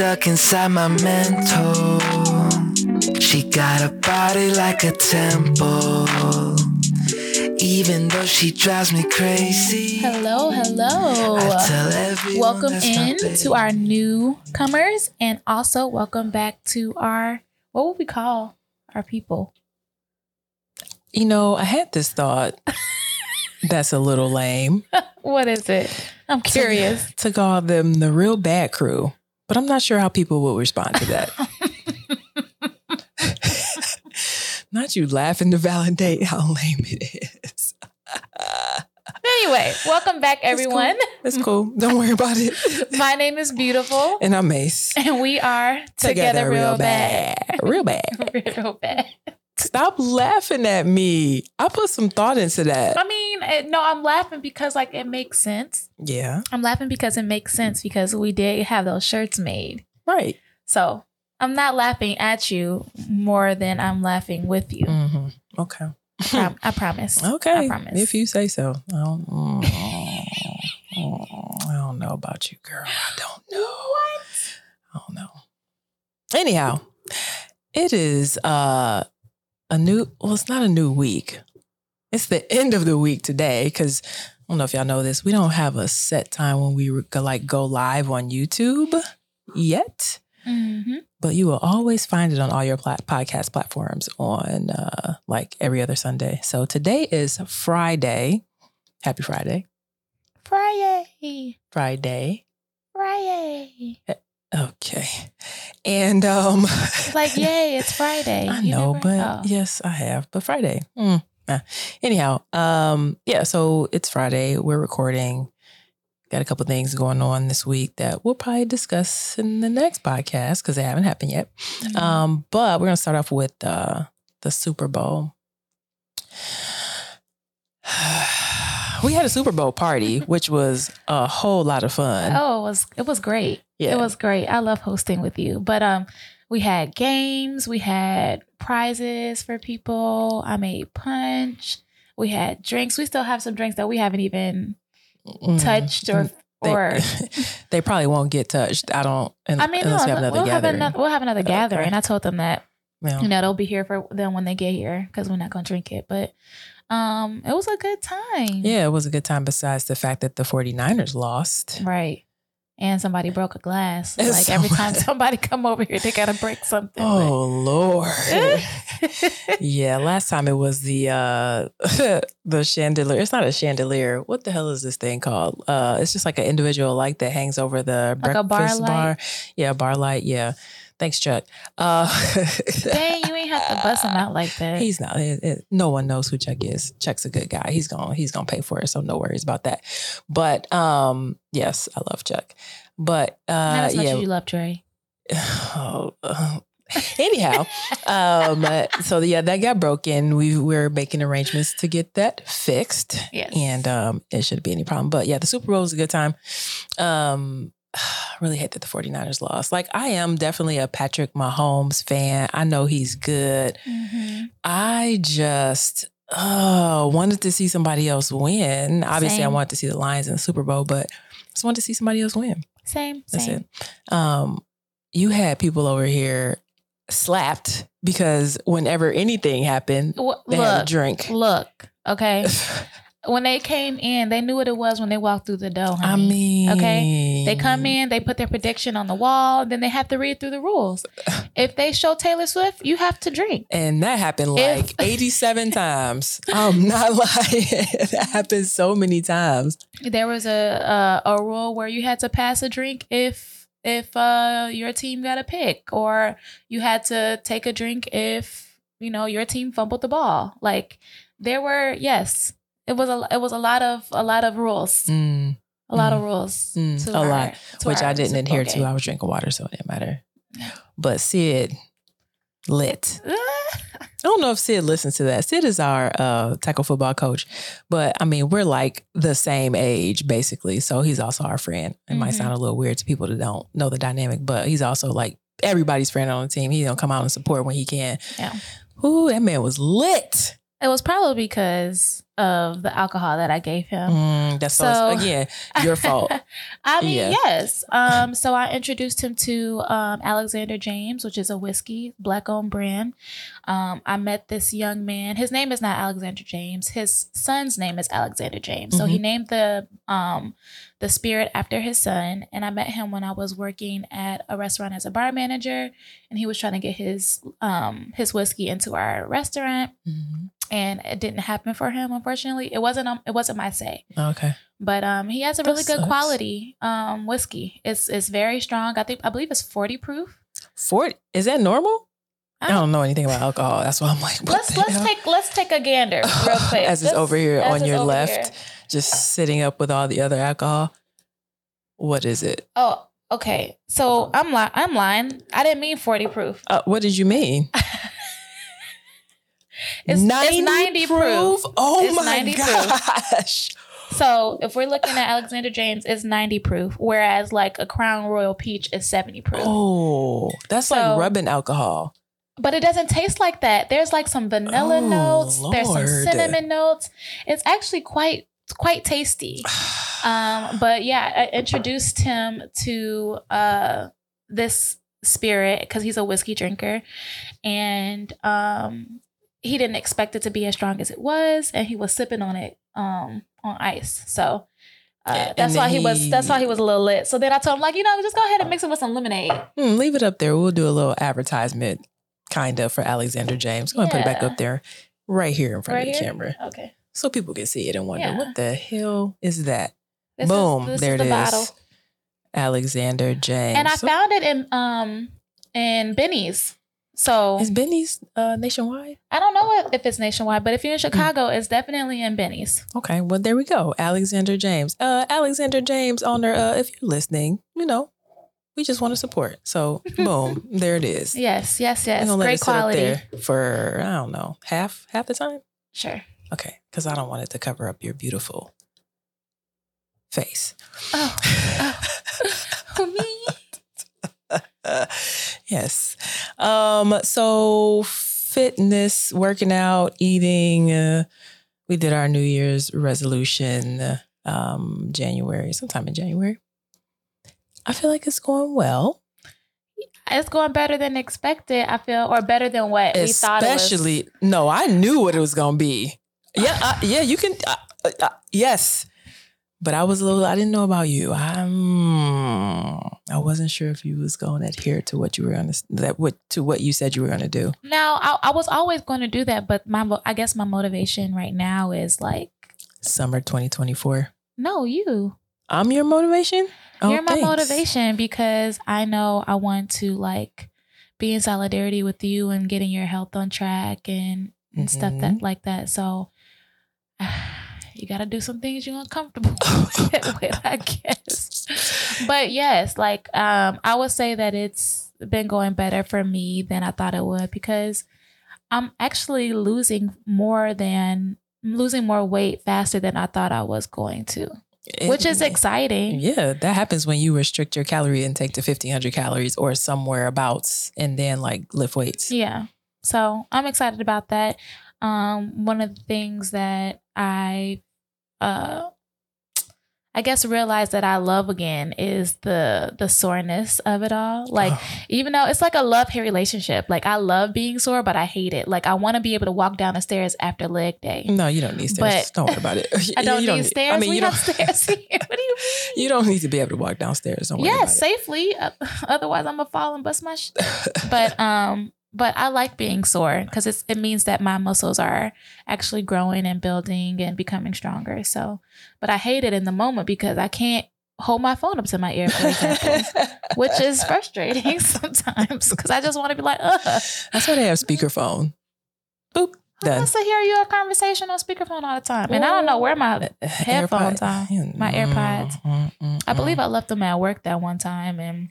stuck inside my mental. She got a body like a temple. Even though she drives me crazy. Hello, hello. I tell everyone Welcome that's in baby. to our newcomers and also welcome back to our, what would we call our people? You know, I had this thought that's a little lame What is it? I'm curious. to call them the real bad crew, but I'm not sure how people will respond to that. not you laughing to validate how lame it is. Anyway, welcome back, everyone. It's cool. Don't worry about it. My name is Beautiful, And I'm Ace. and we are together, real, bad. Real bad. real bad. Stop laughing at me. I put some thought into that. I mean, it, no, I'm laughing because like it makes sense. Yeah. I'm laughing because it makes sense because we did have those shirts made. Right. So I'm not laughing at you more than I'm laughing with you. hmm Okay. Prom- I promise. Okay. I promise. If you say so. I don't, mm, I don't know about you, girl. I don't know. What? I don't know. Anyhow, it is uh a new well, it's not a new week. It's the end of the week today because I don't know if y'all know this. We don't have a set time when we like go live on YouTube yet, Mm-hmm. but you will always find it on all your plat- podcast platforms on uh like every other Sunday. So today is Friday. Happy Friday. Friday. Friday. Friday. Okay. And um like, yay, it's Friday. I You know, but yes, I have. But Friday. Mm, nah. Anyhow, um, yeah, so it's Friday. We're recording. Got a couple things going on this week that we'll probably discuss in the next podcast because they haven't happened yet. Mhm. Um, but we're gonna start off with uh the Super Bowl. we had a Super Bowl party, which was a whole lot of fun. oh, it was it was great. yeah. It was great. I love hosting with you. But um we had games, we had prizes for people. I made punch. We had drinks. We still have some drinks that we haven't even Mm. touched or They, or they probably won't get touched. I don't. I mean, no, unless we have another we'll have gathering. another we'll have another Okay. gathering. I told them that Yeah. you know they'll be here for them when they get here because we're not gonna drink it. But um, it was a good time. Yeah, it was a good time. Besides the fact that the 49ers lost. right. And somebody broke a glass. Like every time somebody- come over here, they gotta break something. Oh Lord. Yeah, last time it was the uh the chandelier. It's not a chandelier. What the hell is this thing called? Uh it's just like an individual light that hangs over the Like bar breakfast light? bar. Yeah, bar light. Yeah. Thanks, Chuck. Uh Dang, you ain't have to bust him out like that. He's not. it- it- no one knows who Chuck is. Chuck's a good guy. He's gonna he's gonna pay for it, so no worries about that. But um, yes, I love Chuck. But not uh, as much yeah. as you love Dre. Oh, uh, anyhow, um, so yeah, that got broken. We were making arrangements to get that fixed, Yes. and um, it shouldn't be any problem. But yeah, the Super Bowl was a good time. Um, really hate that the 49ers lost. Like I am definitely a Patrick Mahomes fan. I know he's good. Mhm. I just oh wanted to see somebody else win. Obviously, I wanted to see the Lions in the Super Bowl, but I just wanted to see somebody else win. Same, That's same. it. Um, you had people over here slapped because whenever anything happened, they had a drink. look, okay. when they came in, they knew what it was when they walked through the door. I mean, Okay. They come in, they put their prediction on the wall, then they have to read through the rules. If they show Taylor Swift, you have to drink. and that happened If- like 87 times. I'm not lying. that happened so many times. There was a, a a rule where you had to pass a drink if if uh your team got a pick, or you had to take a drink if you know your team fumbled the ball. Like there were yes, it was a it was a lot of a lot of rules, Mm, a lot of rules, Mm, a our- lot, to which I didn't adhere to. I was drinking water, so it didn't matter. But Sid lit. I don't know if Sid listens to that. Sid is our uh, tackle football coach, but I mean, we're like the same age basically. So he's also our friend. It might Mhm. sound a little weird to people that don't know the dynamic, but he's also like everybody's friend on the team. He don't come out and support when he can. Yeah. Ooh, that man was lit. It was probably because of the alcohol that I gave him. Mm, that's so, again your fault. I mean, Yeah. yes. Um, so I introduced him to um, Alexander James, which is a whiskey, black owned brand. Um, I met this young man. His name is not Alexander James. His son's name is Alexander James. So he named the um, the spirit after his son. And I met him when I was working at a restaurant as a bar manager, and he was trying to get his um, his whiskey into our restaurant, Mhm. And it didn't happen for him. Unfortunately, it wasn't um, it wasn't my say. Okay. But um, he has a That really good sucks. quality um whiskey. It's it's very strong. I think I believe it's forty proof. Forty is that normal? I I- don't know anything about alcohol. That's why I'm like, Let's let's hell? take let's take a gander real quick. As it's over here on your left, here. just sitting up with all the other alcohol. What is it? Oh, okay. So I'm li- I'm lying. I didn't mean forty proof. Uh, what did you mean? It's, it's ninety proof. Oh It's my 90 proof. gosh. So if we're looking at Alexander James, it's ninety proof, whereas like a Crown Royal Peach is seventy proof. Oh, that's So- like rubbing alcohol. But it doesn't taste like that. There's like some vanilla Oh, notes. There's some cinnamon notes. It's actually quite quite tasty. Um, but yeah, I introduced him to uh this spirit because he's a whiskey drinker, and um he didn't expect it to be as strong as it was, and he was sipping on it um on ice. So. Uh, that's why he, was. That's why he was a little lit. So then I told him, like, you know, just go ahead and mix it with some lemonade. Hmm, leave it up there. We'll do a little advertisement, kind of, for Alexander James. Go and put it back up there, right here in front Right of the here? camera, Okay. so people can see it and wonder Yeah. what the hell is that. This is- Boom, this there is it the is. bottle. Alexander James. and I So- found it in um in Binny's. So is Binny's uh, nationwide? I don't know if, if it's nationwide, but if you're in Chicago, it's definitely in Binny's. Okay, well there we go. Alexander James. Uh, Alexander James owner. Uh, if you're listening, you know, we just want to support. So boom, there it is. Yes, yes, yes. Great it sit up quality. there for I don't know half half the time. Sure. Okay, because I don't want it to cover up your beautiful face. Oh, oh. me. yes. Um. So fitness, working out, eating. Uh, we did our New Year's resolution. Um, January, sometime in January. I feel like it's going well. It's going better than expected. I feel, or better than what we thought. Especially, no, I knew what it was gonna be. Yeah, uh, yeah, you can. Uh, uh, uh, yes, but I was a little. I didn't know about you. I'm. I wasn't sure if you was going to adhere to what you were gonna that what to what you said you were gonna do. Now, I, I was always going to do that, but my, I guess my motivation right now is like, Summer 2024. no, you. I'm your motivation. Oh, You're my thanks. motivation because I know I want to like be in solidarity with you and getting your health on track and, and stuff Mm-hmm. that like that. So you got to do some things you're uncomfortable with, I guess. But yes, like um, I would say that it's been going better for me than I thought it would because I'm actually losing more than losing more weight faster than I thought I was going to, which is exciting. Yeah, that happens when you restrict your calorie intake to 1500 calories or somewhere abouts and then like lift weights. Yeah. So I'm excited about that. Um, one of the things that I uh I guess realized that I love again is the the soreness of it all. Like Oh, even though it's like a love hate relationship. Like I love being sore, but I hate it. Like I want to be able to walk down the stairs after leg day. no, you don't need stairs. But- don't worry about it. I don't You need stairs. I mean, we you have don't, stairs here. What do you mean? you don't need to be able to walk downstairs. Don't worry Yes, about safely. Uh, otherwise, I'm gonna fall and bust my. Sh- but um, but I like being sore because it's it means that my muscles are actually growing and building and becoming stronger. So, but I hate it in the moment because I can't hold my phone up to my ear, for example, which is frustrating sometimes because I just want to be like, ugh. That's why they have speakerphone. Boop. I want to hear you a conversation on speakerphone all the time, and I don't know where my. Headphones are. My AirPods. Mm, I believe I left them at work that one time and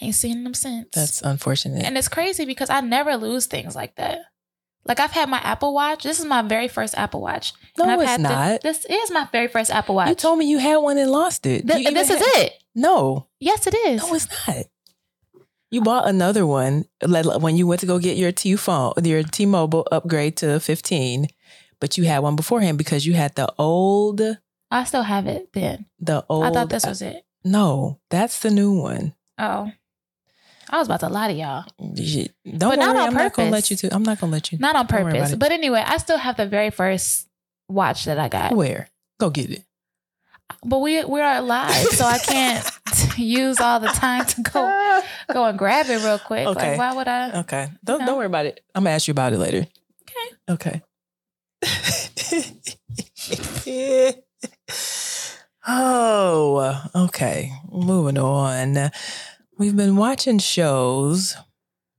ain't seen them since. That's unfortunate. And it's crazy because I never lose things like that. Like I've had my Apple Watch. This is my very first Apple Watch. no, it's had not. This, this is my very first Apple Watch. you told me you had one and lost it. Th- this is had- it. No, Yes, it is. no, it's not. You bought another one when you went to go get your T phone, your T Mobile upgrade to 15, but you had one beforehand because you had the old, I still have it then. the old. I thought this uh, was it. No, that's the new one. Oh. I was about to lie to y'all. You- Don't But worry, not on I'm not gonna let you. To, I'm not gonna let you. Not on Don't worry about purpose. But anyway, I still have the very first watch that I got. Where? Go get it. But we we're live, so I can't use all the time to go go and grab it real quick. Okay. Like why would I? Okay. Don't No. don't worry about it. I'm gonna ask you about it later. Okay. Okay. oh, okay. Moving on. We've been watching shows.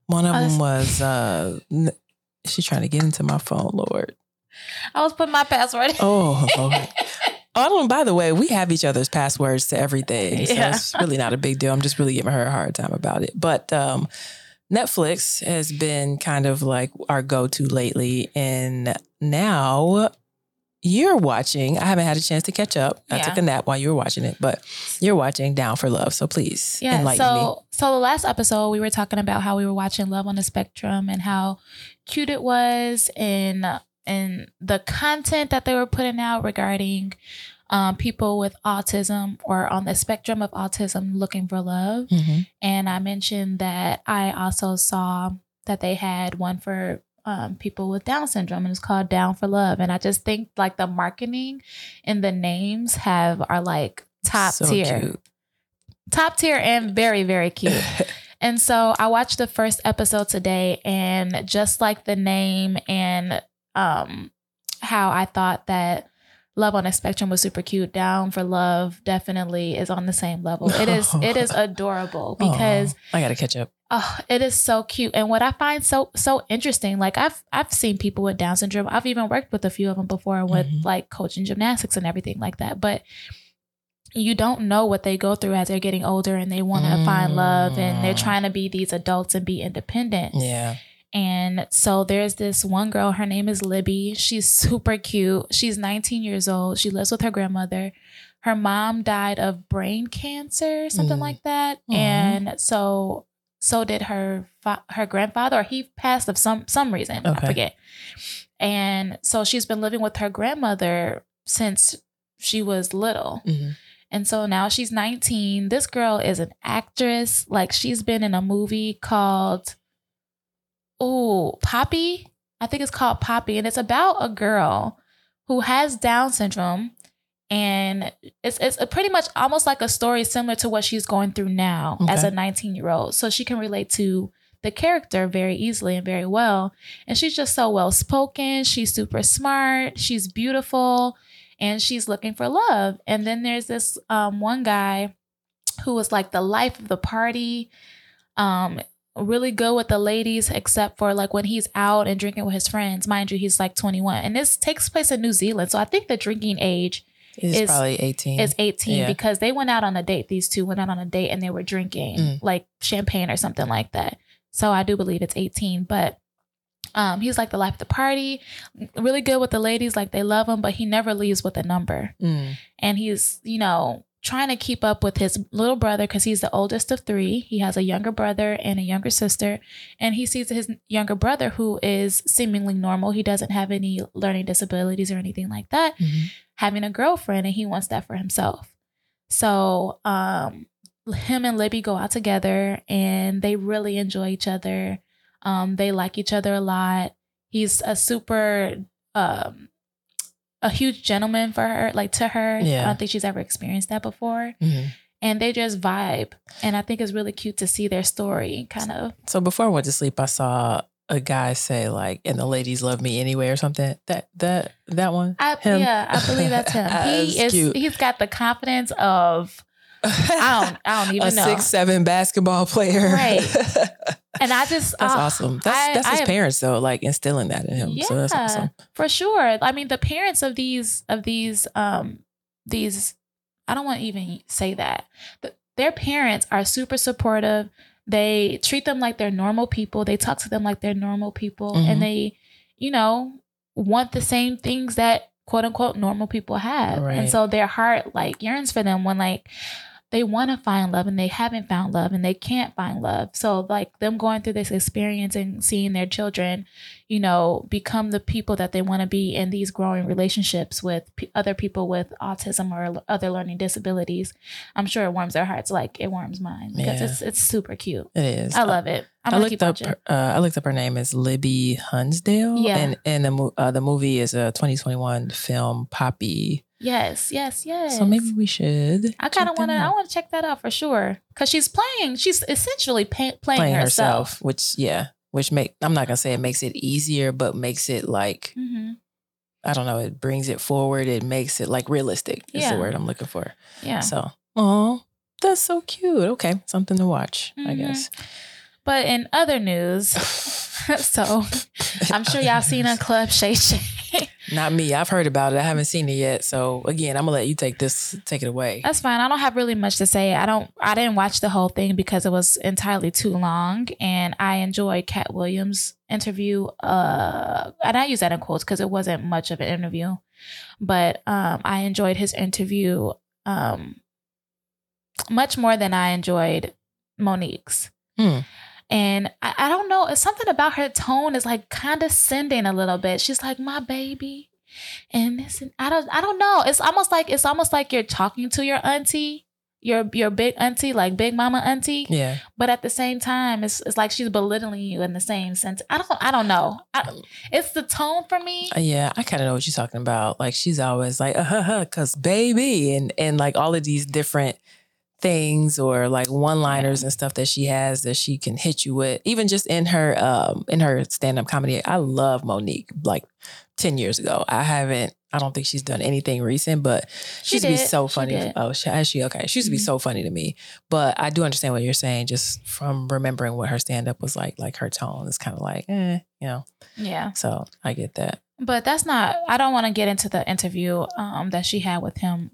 One of Oh, them was uh n- she's trying to get into my phone, Lord. I was putting my password. Oh, okay. Oh, I don't. By the way, we have each other's passwords to everything, so Yeah. it's really not a big deal. I'm just really giving her a hard time about it. But um, Netflix has been kind of like our go-to lately, and now you're watching. I haven't had a chance to catch up. I Yeah. took a nap while you were watching it, but you're watching Down for Love. So please Yeah. enlighten me. So so the last episode we were talking about how we were watching Love on the Spectrum and how cute it was and and the content that they were putting out regarding um, people with autism or on the spectrum of autism looking for love. Mhm. And I mentioned that I also saw that they had one for um, people with Down syndrome, and it's called Down for Love. And I just think like the marketing and the names have are like top So tier, cute. top tier, and very very cute. And so I watched the first episode today, and just like the name and um, how I thought that Love on a Spectrum was super cute, Down for Love definitely is on the same level. It is it is adorable because I gotta catch up. Oh, it is so cute. And what I find so so interesting, like I've I've seen people with Down syndrome. I've even worked with a few of them before with Mhm. like coaching gymnastics and everything like that. But you don't know what they go through as they're getting older and they want to find love and they're Mm. trying to be these adults and be independent. Yeah. And so there's this one girl, her name is Libby. She's super cute. She's 19 years old. She lives with her grandmother. Her mom died of brain cancer, something Mm. like that. Aw. And so so did her fa- her grandfather or he passed of some some reason, Okay. I forget. And so she's been living with her grandmother since she was little. Mhm. And so now she's 19. This girl is an actress. Like she's been in a movie called Oh, Poppy. I think it's called Poppy and it's about a girl who has Down syndrome and it's it's pretty much almost like a story similar to what she's going through now as a 19-year-old. So she can relate to the character very easily and very well. And she's just so well spoken. She's super smart. She's beautiful and she's looking for love. And then there's this um, one guy who was like the life of the party, um, really good with the ladies, except for like when he's out and drinking with his friends. Mind you, he's like 21, and this takes place in New Zealand. So I think the drinking age It's Is- probably 18. is 18 Yeah. because they went out on a date. These two went out on a date and they were drinking Mm. like champagne or something like that. So I do believe it's 18, but um, he's like the life of the party, really good with the ladies, like they love him, but he never leaves with a number. Mm. And he's, you know, trying to keep up with his little brother because he's the oldest of three. He has a younger brother and a younger sister. And he sees his younger brother, who is seemingly normal. He doesn't have any learning disabilities or anything like that Mhm. Having a girlfriend and he wants that for himself. So, um, him and Libby go out together and they really enjoy each other. Um, they like each other a lot. He's a super, um, a huge gentleman for her, like to her. I don't think she's ever experienced that before. Mhm. And they just vibe. And I think it's really cute to see their story kind of. So before I went to sleep, I saw a guy say like, "And the ladies love me anyway" or something. That that that one. I, Him? yeah, I believe that's him. He is. cute. He's got the confidence of I don't. I don't even a know. six seven basketball player. Right. And I just that's ah, awesome. That's I- that's his I parents though, like instilling that in him. yeah, So that's awesome. for sure. I mean, the parents of these of these um these I don't want to even say that. But their parents are super supportive. They treat them like they're normal people. They talk to them like they're normal people, Mhm. and they, you know, want the same things that quote unquote normal people have. Right. And so their heart like yearns for them when like they want to find love and they haven't found love and they can't find love. So like them going through this experience and seeing their children, you know, become the people that they want to be in these growing relationships with p- other people with autism or l- other learning disabilities. I'm sure it warms their hearts like it warms mine because Yeah. it's it's super cute. It is. I love it. I'm I looked up. her- Uh, I looked up her name is Libby Hunsdale. Yeah. and and the uh, the movie is a 2021 film, Poppy. Yes, yes, yes. So maybe we should. I kind of want to. I want to check that out for sure because she's playing. She's essentially pay, playing, playing herself. herself, which yeah, which make I'm not gonna say it makes it easier, but makes it like hmm I don't know. It brings it forward. It makes it like realistic. Is Yeah. the word I'm looking for. Yeah. So, oh, that's so cute. Okay, something to watch. I Mhm. guess. But in other news, so I'm sure y'all seen a club Shay Shay. Not me. I've heard about it. I haven't seen it yet. So again, I'm gonna let you take this. Take it away. That's fine. I don't have really much to say. I don't. I didn't watch the whole thing because it was entirely too long, and I enjoyed Katt Williams' interview. Uh, and I use that in quotes because it wasn't much of an interview, but um, I enjoyed his interview um, much more than I enjoyed Monique's. Hmm. And I, I don't know. It's something about her tone is like condescending a little bit. She's like, "My baby," and this. And I don't. I don't know. It's almost like it's almost like you're talking to your auntie, your your big auntie, like big mama auntie. Yeah. But at the same time, it's it's like she's belittling you in the same sense. I don't. I don't know. I, it's the tone for me. Uh, Yeah, I kind of know what you're talking about. Like she's always like, uh, huh, huh, cause baby, and and like all of these different things or like one liners and stuff that she has that she can hit you with. Even just in her um in her stand up comedy, I love Monique. Like ten years ago, I haven't. I don't think she's done anything recent, but she She used to be so funny. did. oh, she, has she okay? She used to be Mhm. so funny to me. But I do understand what you're saying, just from remembering what her stand up was like. Like her tone is kind of like, eh, you know. Yeah. So I get that. But that's not. I don't want to get into the interview um, that she had with him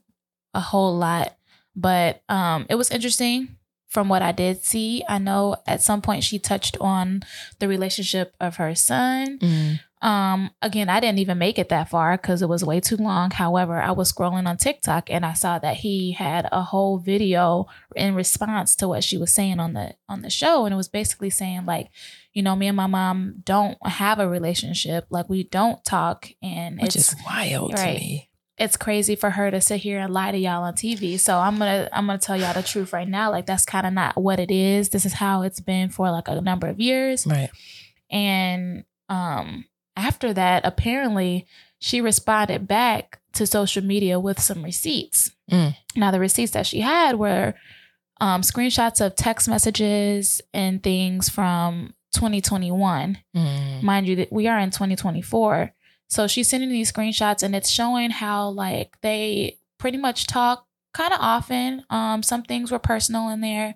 a whole lot. But um, it was interesting from what I did see. I know at some point she touched on the relationship of her son. Um, again, I didn't even make it that far because it was way too long. However, I was scrolling on TikTok and I saw that he had a whole video in response to what she was saying on the on the show, and it was basically saying like, you know, me and my mom don't have a relationship, like we don't talk, and which it's is wild right. It's crazy for her to sit here and lie to y'all on TV. So I'm gonna I'm gonna tell y'all the truth right now. Like that's kind of not what it is. This is how it's been for like a number of years. Right. And um after that, apparently she responded back to social media with some receipts. Mm. Now the receipts that she had were um, screenshots of text messages and things from 2021 Mm. mind you that we are in 2024 so she's sending these screenshots and it's showing how like they pretty much talk kind of often um some things were personal in there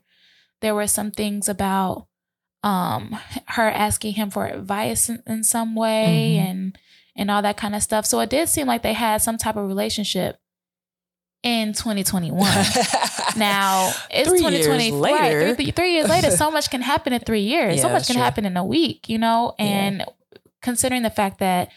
there were some things about um her asking him for advice in, in some way Mhm. and and all that kind of stuff so it did seem like they had some type of relationship in 2021 now it's Three years 2020 later. right, three, three years later so much can happen in three years so much can true. happen in a week you know Yeah. and considering the fact that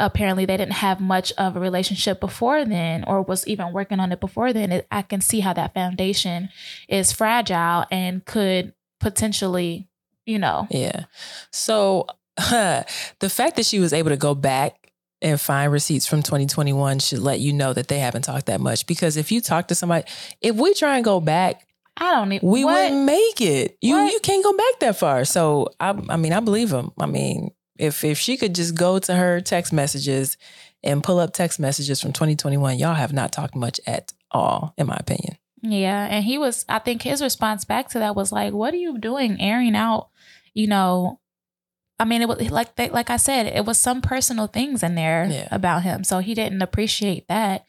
apparently they didn't have much of a relationship before then or was even working on it before then it, i can see how that foundation is fragile and could potentially you know Yeah. So the fact that she was able to go back and find receipts from 2021 should let you know that they haven't talked that much. Because if you talk to somebody, if we try and go back, i don't need we what? wouldn't make it. You What? you can't go back that far. So I I mean I believe him. I mean if if she could just go to her text messages and pull up text messages from 2021, y'all have not talked much at all, in my opinion. Yeah, and he was. I think his response back to that was like, "What are you doing, airing out?" You know, I mean, it was like they, like I said, it was some personal things in there Yeah. about him, so he didn't appreciate that.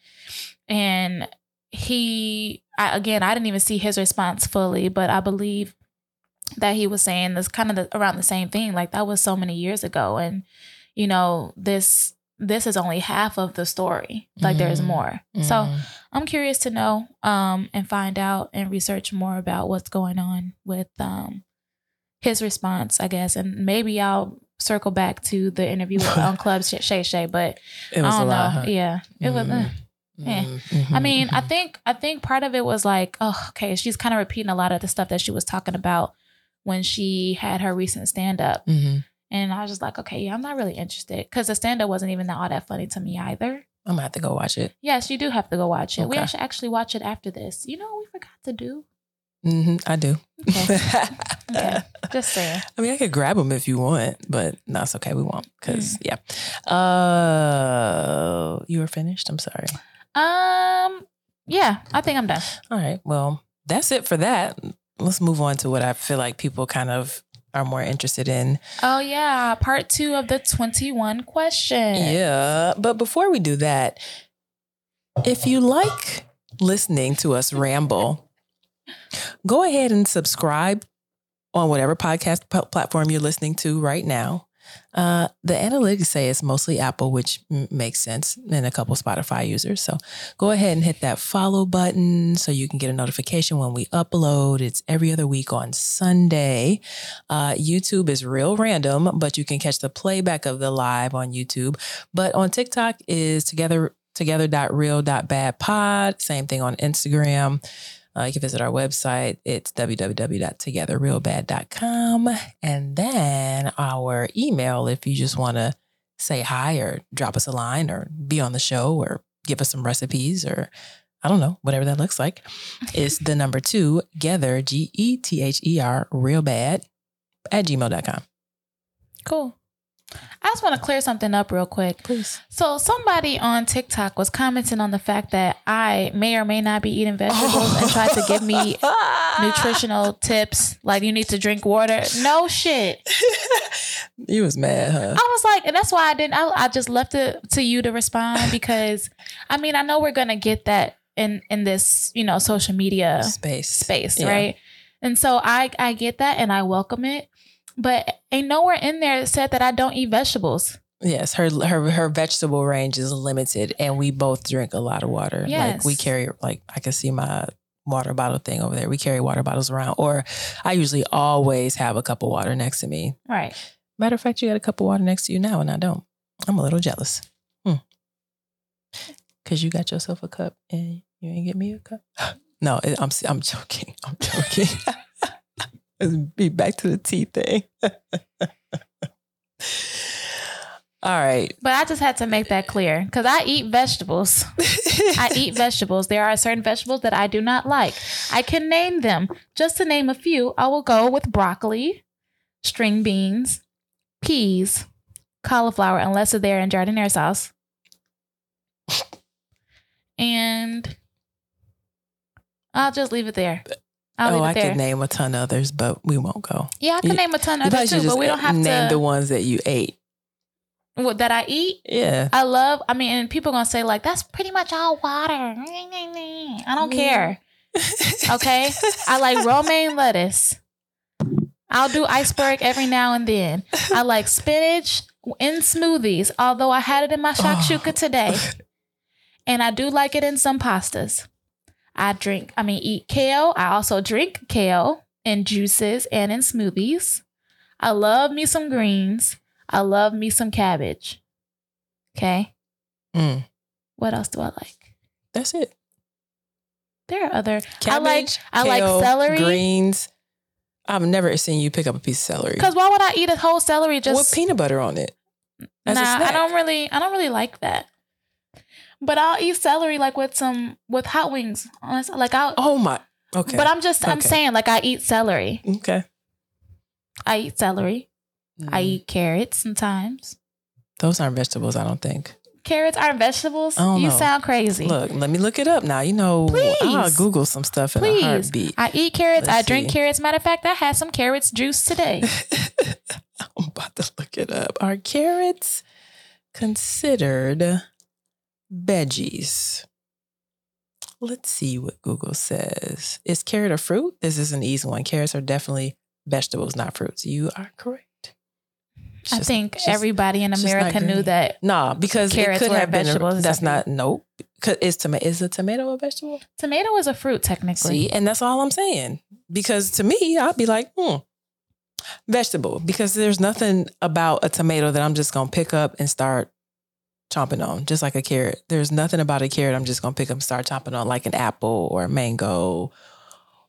And he, I, again, I didn't even see his response fully, but I believe that he was saying this kind of the, around the same thing. Like that was so many years ago, and you know, this this is only half of the story. Like there's Mhm. more. So. Mm. I'm curious to know um, and find out and research more about what's going on with um, his response, I guess. And maybe I'll circle back to the interview with on Club Shay Shay, but it was I don't lot. know. huh? Yeah, it was. Mhm. uh, Eh. Mhm, I mean, I mhm. think I think part of it was like, oh, okay, she's kind of repeating a lot of the stuff that she was talking about when she had her recent stand up. Mhm. And I was just like, okay, yeah, I'm not really interested because the stand up wasn't even that all that funny to me either. I'm gonna have to go watch it. Yes, you do have to go watch it. We Okay. should actually watch it after this. You know, what we forgot to do. hmm I do. Okay. Okay. Just saying. I mean, I could grab them if you want, but no, it's okay. We won't because Mm. yeah. Uh, you were finished. I'm sorry. Um, yeah, I think I'm done. All right. Well, that's it for that. Let's move on to what I feel like people kind of are more interested in. Oh yeah, part two of the 21 question. Yeah. But before we do that, if you like listening to us ramble, go ahead and subscribe on whatever podcast p- platform you're listening to right now. Uh, the analytics say it's mostly Apple, which m- makes sense, and a couple Spotify users. So go ahead and hit that follow button so you can get a notification when we upload. It's every other week on Sunday. Uh, YouTube is real random, but you can catch the playback of the live on YouTube. But on TikTok is together together.real.badpod. Same thing on Instagram. Uh, you can visit our website. It's www.togetherrealbad.com. And then our email, if you just want to say hi or drop us a line or be on the show or give us some recipes or I don't know, whatever that looks like, is the number two, together, G E T H E R, real bad at gmail.com. Cool. I just want to clear something up real quick. Please. So somebody on TikTok was commenting on the fact that I may or may not be eating vegetables and tried to give me nutritional tips like you need to drink water. No shit. you was mad, huh? I was like, and that's why I didn't. I, I just left it to you to respond because, I mean, I know we're gonna get that in in this you know social media Space. space, Yeah. right? And so I I get that and I welcome it, but ain't nowhere in there said that I don't eat vegetables. Yes, her her her vegetable range is limited, and we both drink a lot of water. Like we carry, like I can see my water bottle thing over there. We carry water bottles around, or I usually always have a cup of water next to me. Right. Matter of fact, you got a cup of water next to you now, and I don't. I'm a little jealous. Hmm. Cause you got yourself a cup, and you ain't get me a cup. no, it, I'm I'm joking. I'm joking. Be back to the tea thing. All right. But I just had to make that clear because I eat vegetables. I eat vegetables. There are certain vegetables that I do not like. I can name them. Just to name a few, I will go with broccoli, string beans, peas, cauliflower, unless they're in jardiniere sauce. And I'll just leave it there. I'll oh, I there. could name a ton of others, but we won't go. yeah, I could You- name a ton of others too, but we don't have name to. Name the ones that you ate. what that I eat. Yeah. I love. I mean, and people are gonna say like that's pretty much all water. I don't care. Okay, I like romaine lettuce. I'll do iceberg every now and then. I like spinach in smoothies, although I had it in my oh. shakshuka today, and I do like it in some pastas. I drink. I mean, eat kale. I also drink kale in juices and in smoothies. I love me some greens. I love me some cabbage. Okay. Mm, What else do I like? that's it. There are other. Cabbage, I like I like celery. greens. I've never seen you pick up a piece of celery Because why would I eat a whole celery just with peanut butter on it. nah, I don't really. I don't really like that. But I'll eat celery like with some with hot wings. Honestly, Like I'll. Oh my. Okay. But I'm just. I'm Okay. saying like I eat celery. okay. I eat celery. I Mm. eat carrots sometimes. Those aren't vegetables. I don't think. Carrots aren't vegetables. I You know. sound crazy. Look, let me look it up now. You know, I'll Please. Google some stuff in Please. a heartbeat. I eat carrots. I Let's drink see. carrots. Matter of fact, I had some carrots juice today. I'm about to look it up. Are carrots considered veggies? Let's see what Google says. Is carrot a fruit? This is an easy one. Carrots are definitely vegetables, not fruits. You are correct. I think just- everybody in it's just not America knew that Nah, because Carrots it could have been. vegetables, A, that's not nope. Is tomato is a tomato a vegetable? tomato is a fruit technically. See, and that's all I'm saying. Because to me, I'd be like, hmm, vegetable. Because there's nothing about a tomato that I'm just gonna pick up and start chomping on, just like a carrot. There's nothing about a carrot I'm just gonna pick up and start chomping on, like an apple or a mango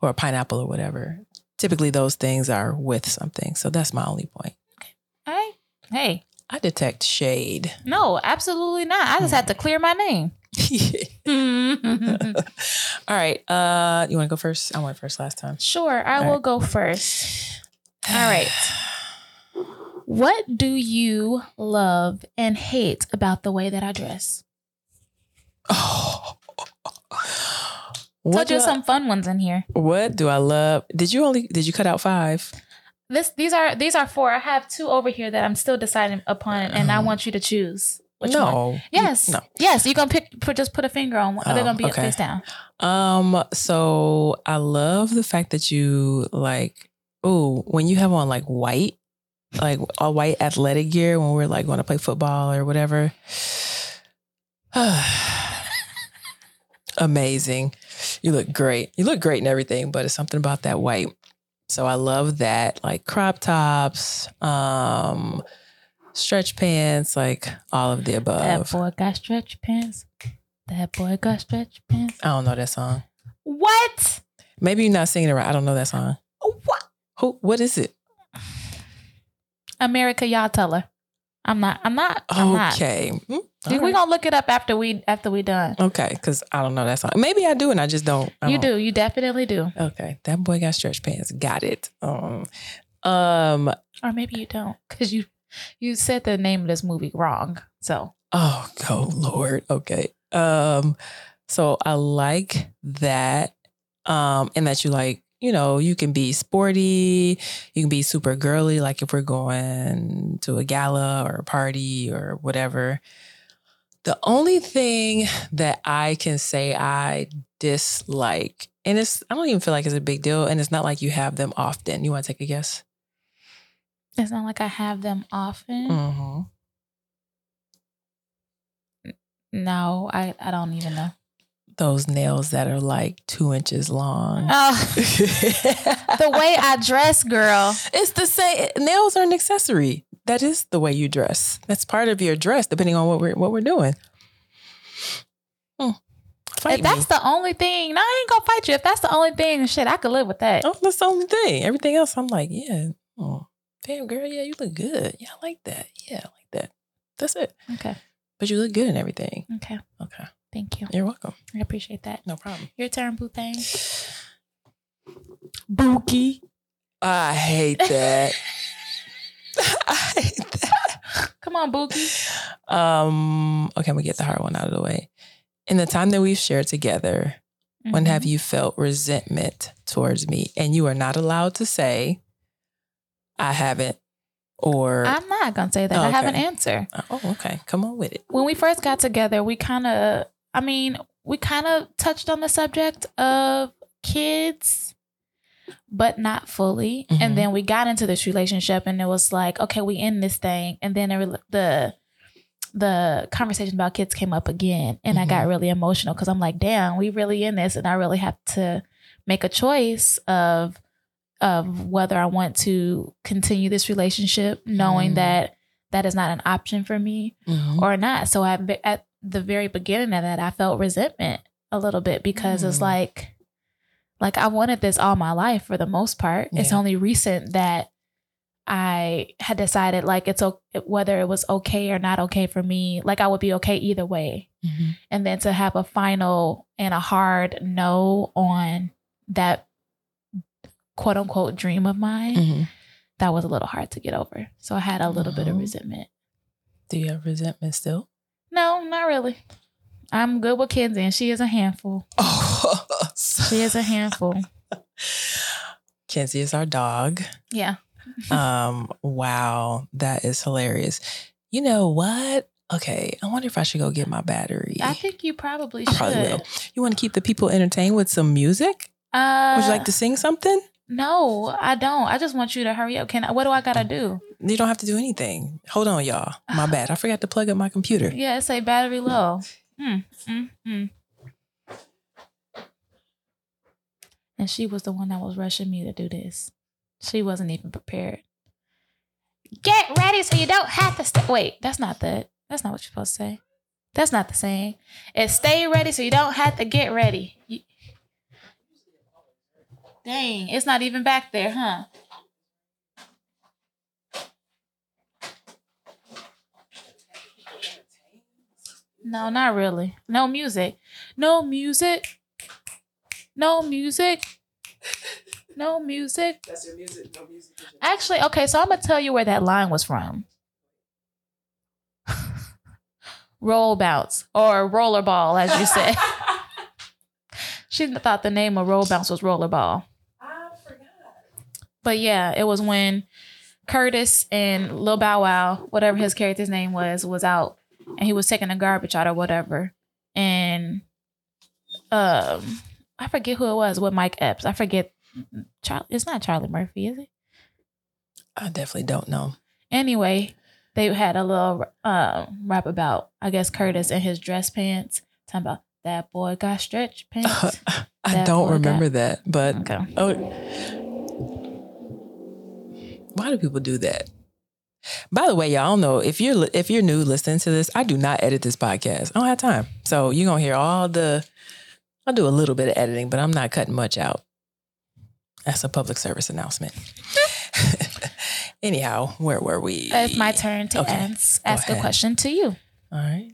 or a pineapple or whatever. Typically, those things are with something. So that's my only point. Right. Hey, I detect shade. no, absolutely not. I just had to clear my name. All right. Uh, you want to go first? I went first last time. sure, I All will right. go first. All right. What do you love and hate about the way that I dress? Oh. Told What do, you I, some fun ones in here. what do I love? Did you only did you cut out five? This these are these are four. I have two over here that I'm still deciding upon, and I Um, want you to choose. Which one? no. Yes. No. Yes. You're gonna pick. Put just put a finger on. one. They're Oh, gonna be okay. face down. Um, so I love the fact that you like, oh, when you have on like white, like all white athletic gear when we're like going to play football or whatever. Amazing. You look great. You look great and everything, but it's something about that white. So I love that, like crop tops, um, stretch pants, like all of the above. That boy got stretch pants. That boy got stretch pants. I don't know that song. What? Maybe you're not singing it right. I don't know that song. What? Who? What is it? America, y'all tell her. I'm not. I'm not. I'm. Okay. Mm, all We right. gonna look it up after we after we done. Okay, because I don't know that song. Maybe I do, and I just don't. I You don't- do. You definitely do. Okay, that boy got stretch pants. Got it. Um, um. Or maybe you don't, because you you said the name of this movie wrong. So Oh, go Lord. Okay. Um. So I like that. Um, and that you like. You know, you can be sporty. You can be super girly. Like if we're going to a gala or a party or whatever. The only thing that I can say I dislike, and it's I don't even feel like it's a big deal, and it's not like you have them often. You want to take a guess? it's not like I have them often. Mm-hmm. No, I I don't even know. Those nails that are like two inches long. Oh, the way I dress, girl. it's the same. Nails are an accessory. That is the way you dress. That's part of your dress, depending on what we're what we're doing. Hmm. Fight if that's me. the only thing, no, I ain't gonna fight you. If that's the only thing, shit, I could live with that. Oh, that's the only thing. Everything else, I'm like, yeah. Oh, damn, girl, yeah, you look good. Yeah, I like that. Yeah, I like that. That's it. Okay, But you look good in everything. okay. Okay. Thank you. You're welcome. I appreciate that. No problem. Your turn, boo thing. Bookie. I hate that. I hate that. Come on, Bookie. Um, okay, I'm gonna get the hard one out of the way. In the time that we've shared together, when Mm-hmm. have you felt resentment towards me? And you are not allowed to say, I haven't, or I'm not gonna say that. I have an answer. oh, okay, come on with it. When we first got together, we kind of, I mean, we kind of touched on the subject of kids, but not fully. Mhm. And then we got into this relationship, and it was like, okay, we end this thing, and then it, the the conversation about kids came up again, and I got really emotional because I'm like, damn, we really in this, and I really have to make a choice of of whether I want to continue this relationship, knowing Mhm. that that is not an option for me Mhm. or not. So at, at the very beginning of that, I felt resentment a little bit because it's Mm. like, like I wanted this all my life for the most part. It's only recent that I had decided like it's o- whether it was okay or not okay for me. Like I would be okay either way, Mhm. and then to have a final and a hard no on that quote unquote dream of mine, Mhm. that was a little hard to get over. So I had a little bit of Mhm. resentment. Do you have resentment still? No, not really. I'm good with Kenzie, and she is a handful. Oh, She is a handful. Kenzie is our dog. Yeah. Um, wow, that is hilarious. You know what? Okay, I wonder if I should go get my battery. I think you probably I should. probably will. You want to keep the people entertained with some music? Uh, Would you like to sing something? No, I don't. I just want you to hurry up. Can I, what do I gotta do? You don't have to do anything. Hold on, y'all. My bad. I forgot to plug up my computer. Yeah, it say battery low. Mm, mm, mm. And she was the one that was rushing me to do this. She wasn't even prepared. Get ready so you don't have to stay. Wait, that's not that. That's not what you're supposed to say. That's not the same. It's stay ready so you don't have to get ready. You- Dang, it's not even back there, huh? No, not really. No music. No music. No music. No music. That's your music. No music. Actually, okay, so I'm gonna tell you where that line was from. Roll bounce or rollerball, as you said. she thought the name of roll bounce was rollerball. But yeah, it was when Curtis and Lil Bow Wow, whatever his character's name was, was out and he was taking the garbage out or whatever. And um I forget who it was with Mike Epps. I forget Charlie it's not Charlie Murphy, is it? I definitely don't know. Anyway, they had a little uh, rap about, I guess, Curtis and his dress pants. Talking about that boy got stretch pants. I don't remember got- that, but okay. oh, why do people do that? By the way, y'all know if you're if you're new listening to this, I do not edit this podcast. I don't have time, so you're gonna hear all the. I'll do a little bit of editing, but I'm not cutting much out. That's a public service announcement. Anyhow, where were we? It's my turn to Okay, ask, ask a question to you. All right.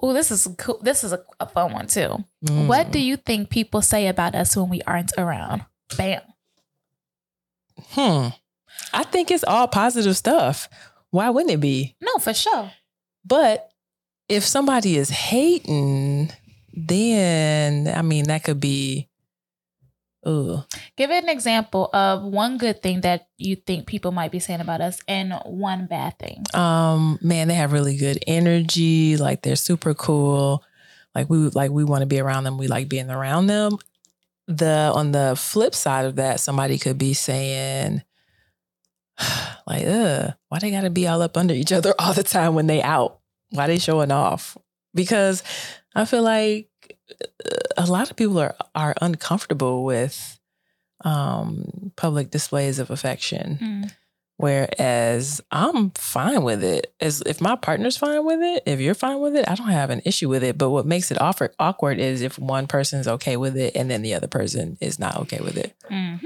Oh, this is cool. This is a, a fun one too. What Mm. do you think people say about us when we aren't around? Bam. Hmm. I think it's all positive stuff. Why wouldn't it be? No, for sure. But if somebody is hating, then I mean that could be. Ugh. Give it an example of one good thing that you think people might be saying about us and one bad thing. Um, man, they have really good energy. Like they're super cool. Like we like we want to be around them. We like being around them. The on the flip side of that, somebody could be saying, like, "Uh, why they got to be all up under each other all the time when they out? Why they showing off?" Because I feel like uh, a lot of people are are uncomfortable with um public displays of affection. Mm. Whereas I'm fine with it. As if my partner's fine with it, if you're fine with it, I don't have an issue with it. But what makes it offer, awkward is if one person's okay with it and then the other person is not okay with it. hmm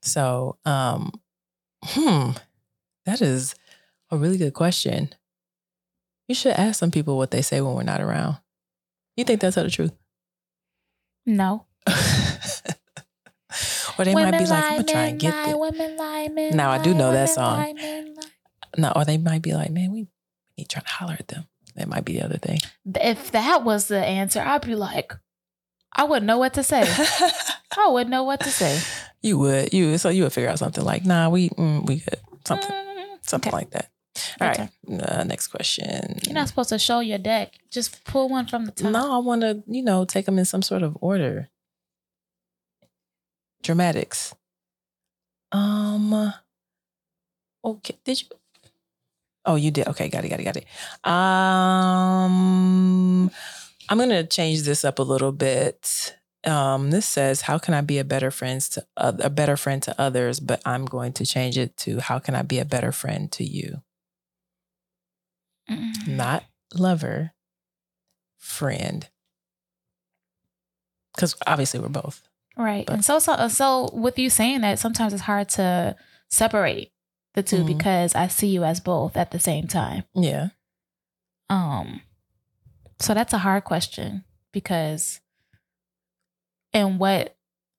So, um, hmm, that is a really good question. You should ask some people what they say when we're not around. You think that's all the truth? No. or they might be like, I'm gonna try and get lie, this. Women lie, men Now, I do know that song. lie, men lie. No, or they might be like, man, we need trying to holler at them. That might be the other thing. If that was the answer, I'd be like, I wouldn't know what to say. I wouldn't know what to say. you would, you so you would figure out something like, nah, we mm, we good, something Mm, something okay. like that. All Okay. right, uh, next question. You're not supposed to show your deck. Just pull one from the top. No, I want to, you know, take them in some sort of order. Dramatics. Um. Okay. Did you? Oh, you did. Okay, got it, got it, got it. Um, I'm gonna change this up a little bit. Um, this says, "How can I be a better friend to oth- a better friend to others?" But I'm going to change it to, "How can I be a better friend to you?" Mm. not lover, friend. Because obviously we're both. Right. But- and so, so, so with you saying that, sometimes it's hard to separate the 2 Mhm. because I see you as both at the same time. Yeah. Um, so that's a hard question because, and what,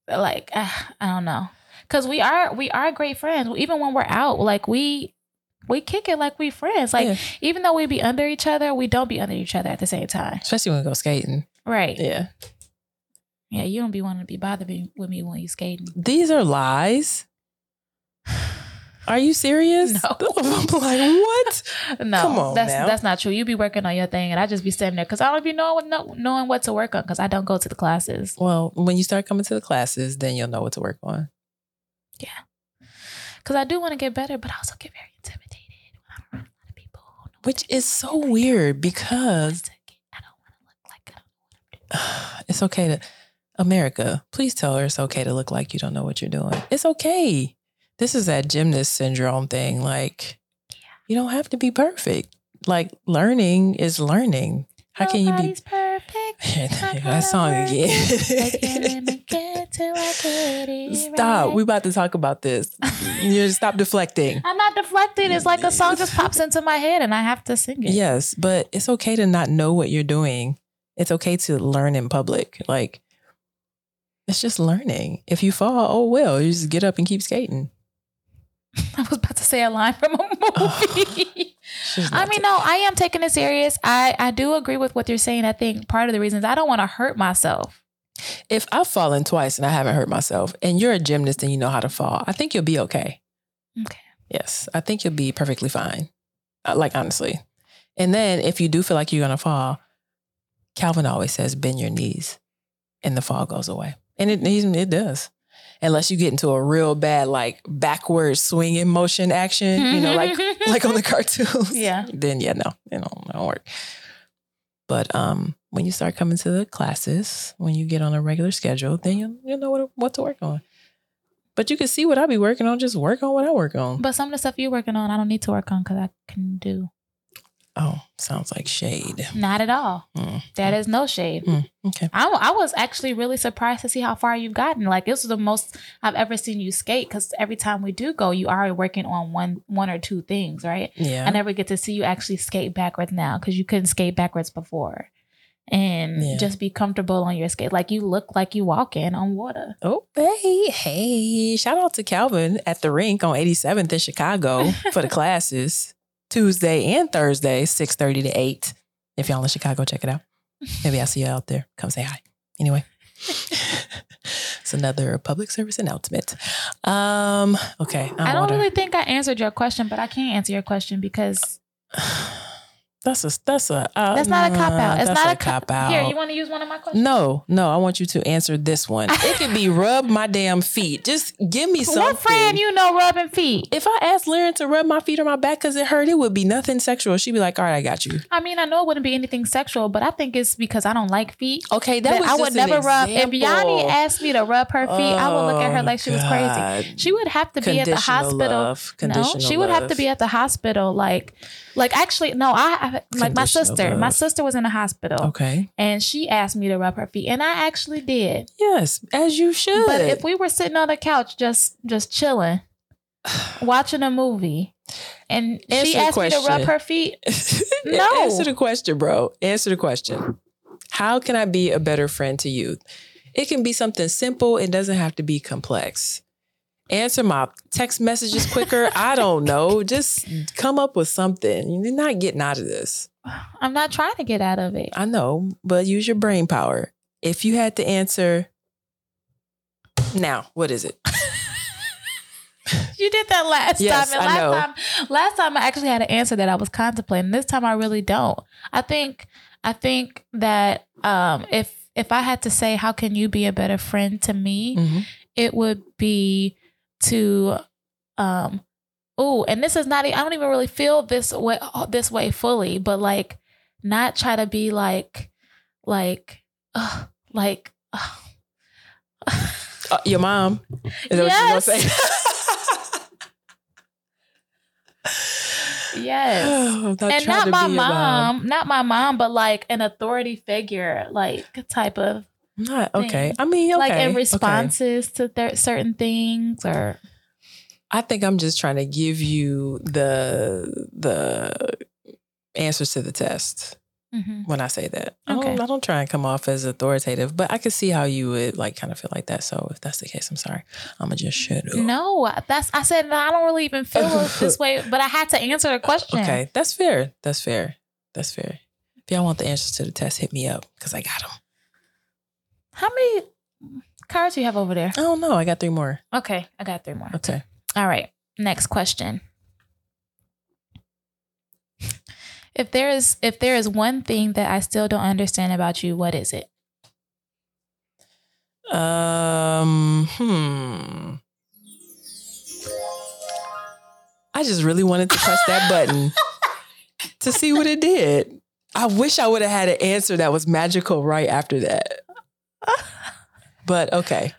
like, ah, I don't know, because we are we are great friends. Even when we're out, like we we kick it like we friends. Like Yeah. even though we be under each other, we don't be under each other at the same time. Especially when we go skating. Right. Yeah. Yeah. you don't be wanting to be bothered with me when you skating. These are lies. Are you serious? No. I'm like, what? No, Come on that's now. that's not true. You be working on your thing, and I just be sitting there because I don't be knowing what no, knowing what to work on because I don't go to the classes. Well, when you start coming to the classes, then you'll know what to work on. Yeah, because I do want to get better, but I also get very intimidated when I'm around a lot of people. Which is so weird because. I don't want to look like I don't know what I'm doing. it's okay to America, please tell her it's okay to look like you don't know what you're doing. It's okay. This is that gymnast syndrome thing. Like, you don't have to be perfect. like learning is learning. How can you be Nobody's perfect. that song again? Stop. We about to talk about this. You stop deflecting. I'm not deflecting. It's like a song just pops into my head and I have to sing it. Yes, but it's okay to not know what you're doing. It's okay to learn in public. Like it's just learning. If you fall, oh well, you just get up and keep skating. I was about to say a line from a movie. She's I mean, no, I am taking it serious. I, I do agree with what you're saying. I think part of the reason is I don't want to hurt myself. if I've fallen twice and I haven't hurt myself, and you're a gymnast and you know how to fall, I think you'll be okay. Okay. Yes, I think you'll be perfectly fine. Uh, Like honestly, and then if you do feel like you're gonna fall, Calvin always says, "Bend your knees," and the fall goes away, and it it does. Unless you get into a real bad like backward swinging motion action, you know, like like on the cartoons. Yeah. Then yeah, no, it don't, it don't work. But um, when you start coming to the classes, when you get on a regular schedule, then you you know what what to work on. But you can see what I be working on. Just work on what I work on. But some of the stuff you're working on, I don't need to work on because I can do. Oh, sounds like shade. Not at all. Mm, That is no shade. mm, okay. I, I was actually really surprised to see how far you've gotten. Like this was the most I've ever seen you skate because every time we do go, you are working on one one or two things, right? Yeah. I never get to see you actually skate backwards now because you couldn't skate backwards before. And Yeah. just be comfortable on your skate. Like you look like you walking on water. Oh, hey, hey. Shout out to Calvin at the rink on 87th in Chicago for the classes. Tuesday and Thursday, 6.30 to 8. If y'all in Chicago, check it out. Maybe I'll see you out there. Come say hi. Anyway. it's another public service announcement. Um, okay. I don't older. really think I answered your question, but I can't answer your question because That's a that's a uh, that's not a cop out. It's not a a cop out. Here, you want to use one of my questions? No, no, I want you to answer this one. It could be rub my damn feet. Just give me something. What friend you know rubbing feet? if I asked Lauren to rub my feet or my back because it hurt, it would be nothing sexual. She'd be like, "All right, I got you." I mean, I know it wouldn't be anything sexual, but I think it's because I don't like feet. Okay, that That I would never rub. If. Yanni asked me to rub her feet, I would look at her Oh, like she was crazy. She would have to be at the hospital. love. No, she would have to be at the hospital. Like, like actually, no. I Like my sister. My sister was in the hospital, Okay. and she asked me to rub her feet, and I actually did. Yes, as you should. But if we were sitting on the couch, just just chilling, watching a movie, and Answer she asked me to rub her feet, No. Answer the question, bro. Answer the question. How can I be a better friend to you? It can be something simple. It doesn't have to be complex. Answer my text messages quicker. I don't know. Just come up with something. You're not getting out of this. I'm not trying to get out of it. I know, but use your brain power. If you had to answer now, what is it? You did that last Yes, time. And I last know. time last time I actually had an answer that I was contemplating. This time I really don't. I think I think that um if if I had to say how can you be a better friend to me, Mhm. it would be to um oh and this is not i don't even really feel this way this way fully, but like not try to be like like uh, like uh, Uh, your mom. Is that Yes. what you're gonna say? yes. Not and not my your mom, not my mom, but like an authority figure, like type of Not okay. thing. I mean, okay. like in okay. responses to th- certain things or I think I'm just trying to give you the the answers to the test Mhm. when I say that. I don't I don't try and come off as authoritative, but I could see how you would like kind of feel like that. So if that's the case, I'm sorry. I'ma just shut up. no, that's I said no, I don't really even feel this way, but I had to answer the question. Okay, that's fair. That's fair. That's fair. If y'all want the answers to the test, hit me up because I got them. How many cards do you have over there? I don't know. I got three more. Okay, I got three more. Okay. All right. Next question. If there is if there is one thing that I still don't understand about you, what is it? Um. Hmm. I just really wanted to press that button to see what it did. I wish I would have had an answer that was magical right after that. But okay.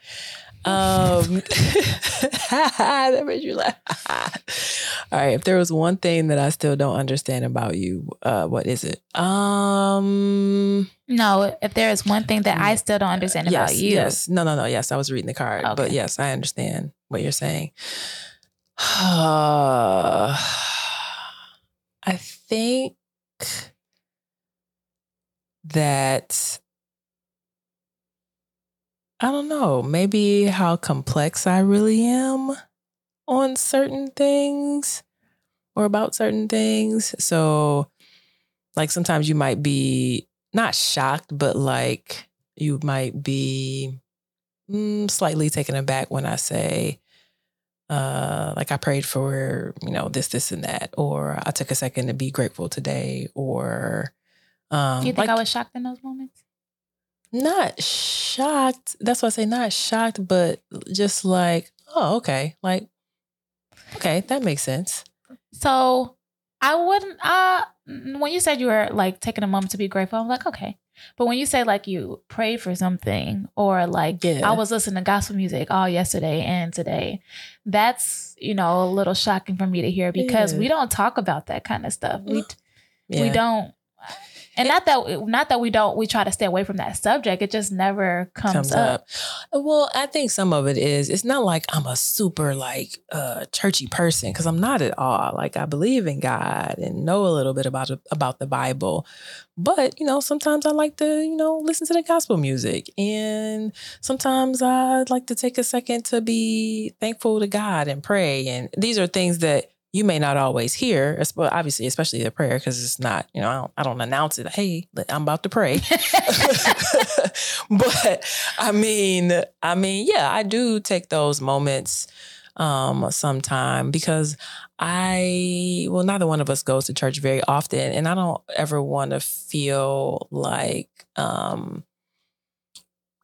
Um, that made you laugh. All right. If there was one thing that I still don't understand about you, uh, what is it? Um, No, if there is one thing that I still don't understand yes, about you, Yes. No, no, no. Yes, I was reading the card, but yes, I understand what you're saying. I think that I don't know, maybe how complex I really am on certain things or about certain things. So, like, sometimes you might be not shocked, but like you might be mm, slightly taken aback when I say, uh, like I prayed for, you know, this, this, and that, or I took a second to be grateful today, or um, do you think like, I was shocked in those moments? Not shocked. That's why I say not shocked, but just like, oh, okay, like, okay, that makes sense. So I wouldn't. Uh, when you said you were like taking a moment to be grateful, I'm like, okay. But when you say like you prayed for something or like Yeah. I was listening to gospel music all yesterday and today, that's you know a little shocking for me to hear because Yeah. we don't talk about that kind of stuff. We Yeah. we don't. And not that not that we don't we try to stay away from that subject. It just never comes, comes up. up. Well, I think some of it is it's not like I'm a super like uh churchy person because I'm not at all. Like I believe in God and know a little bit about about the Bible. But, you know, sometimes I like to, you know, listen to the gospel music and sometimes I like to take a second to be thankful to God and pray and these are things that you may not always hear, obviously, especially the prayer, because it's not, you know, I don't, I don't announce it. Hey, I'm about to pray. but I mean, I mean, yeah, I do take those moments um sometime because I well neither one of us goes to church very often and I don't ever want to feel like um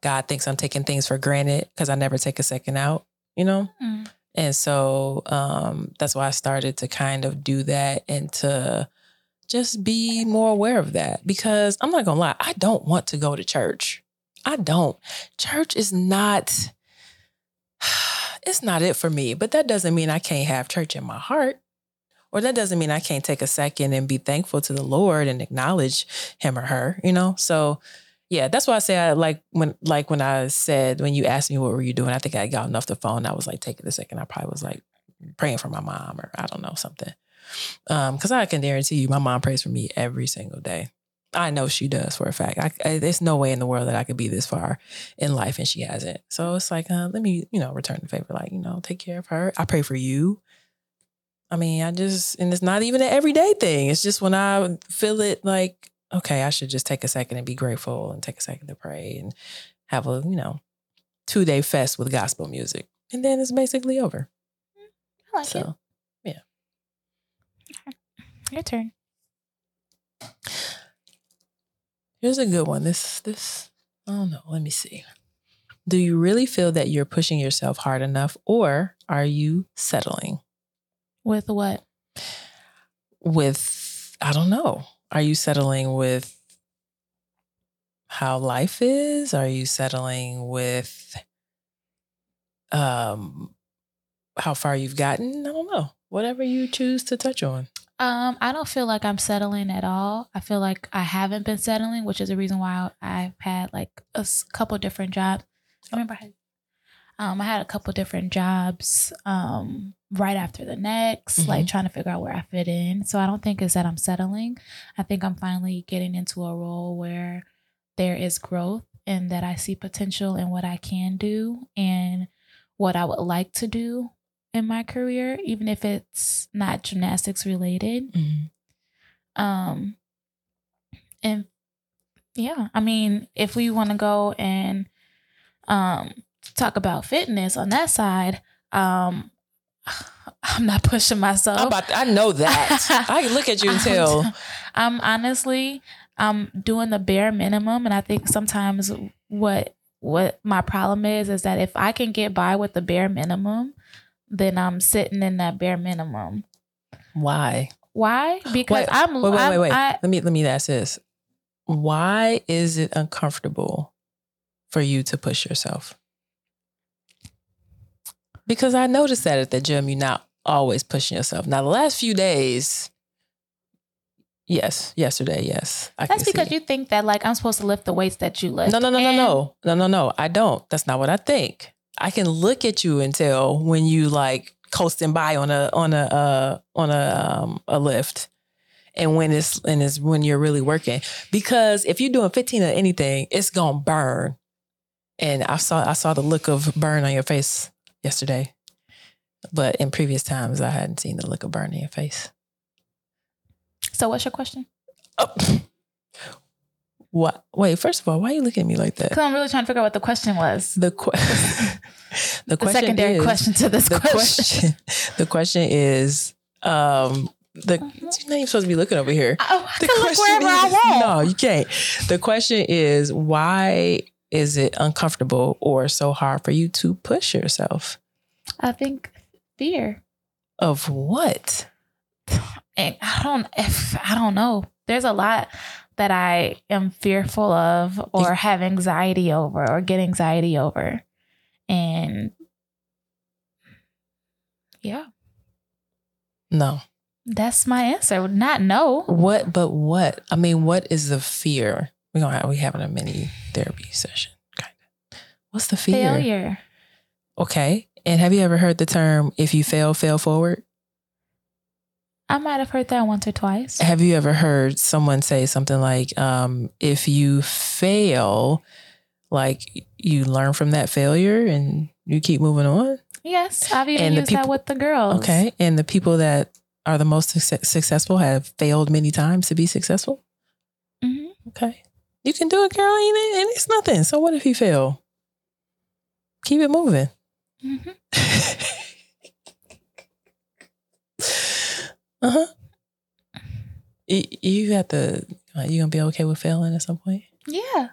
God thinks I'm taking things for granted because I never take a second out, you know? Mm. And so um, that's why I started to kind of do that and to just be more aware of that because I'm not gonna lie, I don't want to go to church. I don't. Church is not, it's not it for me, but that doesn't mean I can't have church in my heart. Or that doesn't mean I can't take a second and be thankful to the Lord and acknowledge him or her, you know? So yeah, that's why I say I like when like when I said when you asked me what were you doing, I think I got off the phone. I was like taking a second. I probably was like praying for my mom or I don't know something. Um, because I can guarantee you, my mom prays for me every single day. I know she does for a fact. I, I, there's no way in the world that I could be this far in life and she hasn't. So it's like, uh, let me, you know, return the favor. Like, you know, take care of her. I pray for you. I mean, I just, and it's not even an everyday thing. It's just when I feel it like, okay, I should just take a second and be grateful and take a second to pray and have a, you know, two day fest with gospel music. And then it's basically over. I like it. so Your turn. here's a good one. This, this, I don't know. Let me see. Do you really feel that you're pushing yourself hard enough or are you settling With what? with, I don't know. Are you settling with how life is? Are you settling with um how far you've gotten? I don't know. Whatever you choose to touch on. Um, I don't feel like I'm settling at all. I feel like I haven't been settling, which is the reason why I've had like a couple different jobs. I remember I um, I had a couple different jobs um, right after the next, like trying to figure out where I fit in. So I don't think it's that I'm settling. I think I'm finally getting into a role where there is growth and that I see potential in what I can do and what I would like to do in my career, even if it's not gymnastics related. Um, and yeah, I mean, if we want to go and um talk about fitness on that side, um, I'm not pushing myself. About I know that. I look at you and tell. I'm honestly, I'm doing the bare minimum, and I think sometimes what what my problem is is that if I can get by with the bare minimum, then I'm sitting in that bare minimum. Why? Why? Because Wait, I'm Wait, wait, wait, wait. I- let me let me ask this. Why is it uncomfortable for you to push yourself? Because I noticed that at the gym, you're not always pushing yourself. Now, the last few days, yes, yesterday, yes. I That's because see. you think that like I'm supposed to lift the weights that you lift. No, no, no, no, And- no, no, no, no. I don't. That's not what I think. I can look at you and tell when you like coasting by on a on a uh, on a um, a lift, and when it's and it's when you're really working. Because if you're doing 15 or anything, it's gonna burn. And I saw I saw the look of burn on your face yesterday, but in previous times I hadn't seen the look of burn in your face. So what's your question? Oh. What? Wait. First of all, why are you looking at me like that? Because I'm really trying to figure out what the question was. The que- the question. The secondary is, question to this The question. question. The question is, um, the Mhm. you're not even supposed to be looking over here. Oh, I The can look question I is- want. No, you can't. The question is, why is it uncomfortable or so hard for you to push yourself? I think fear. Of what? And I don't if I don't know. There's a lot that I am fearful of or have anxiety over or get anxiety over. And yeah, No. that's my answer. Not no. What? But what? I mean, what is the fear? We gonna have, we having a mini therapy session. Kind of. What's the fear? Failure. Okay. And have you ever heard the term "if you fail, fail forward"? I might have heard that once or twice. Have you ever heard someone say something like, um, if you fail, like you learn from that failure and you keep moving on? Yes, I've even And used that people- with the girls. Okay. And the people that are the most success- successful have failed many times to be successful? hmm Okay. You can do it, girl, and it's nothing. So what if you fail? Keep it moving. hmm uh huh. You, you got the. uh, You gonna be okay with failing at some point? Yeah.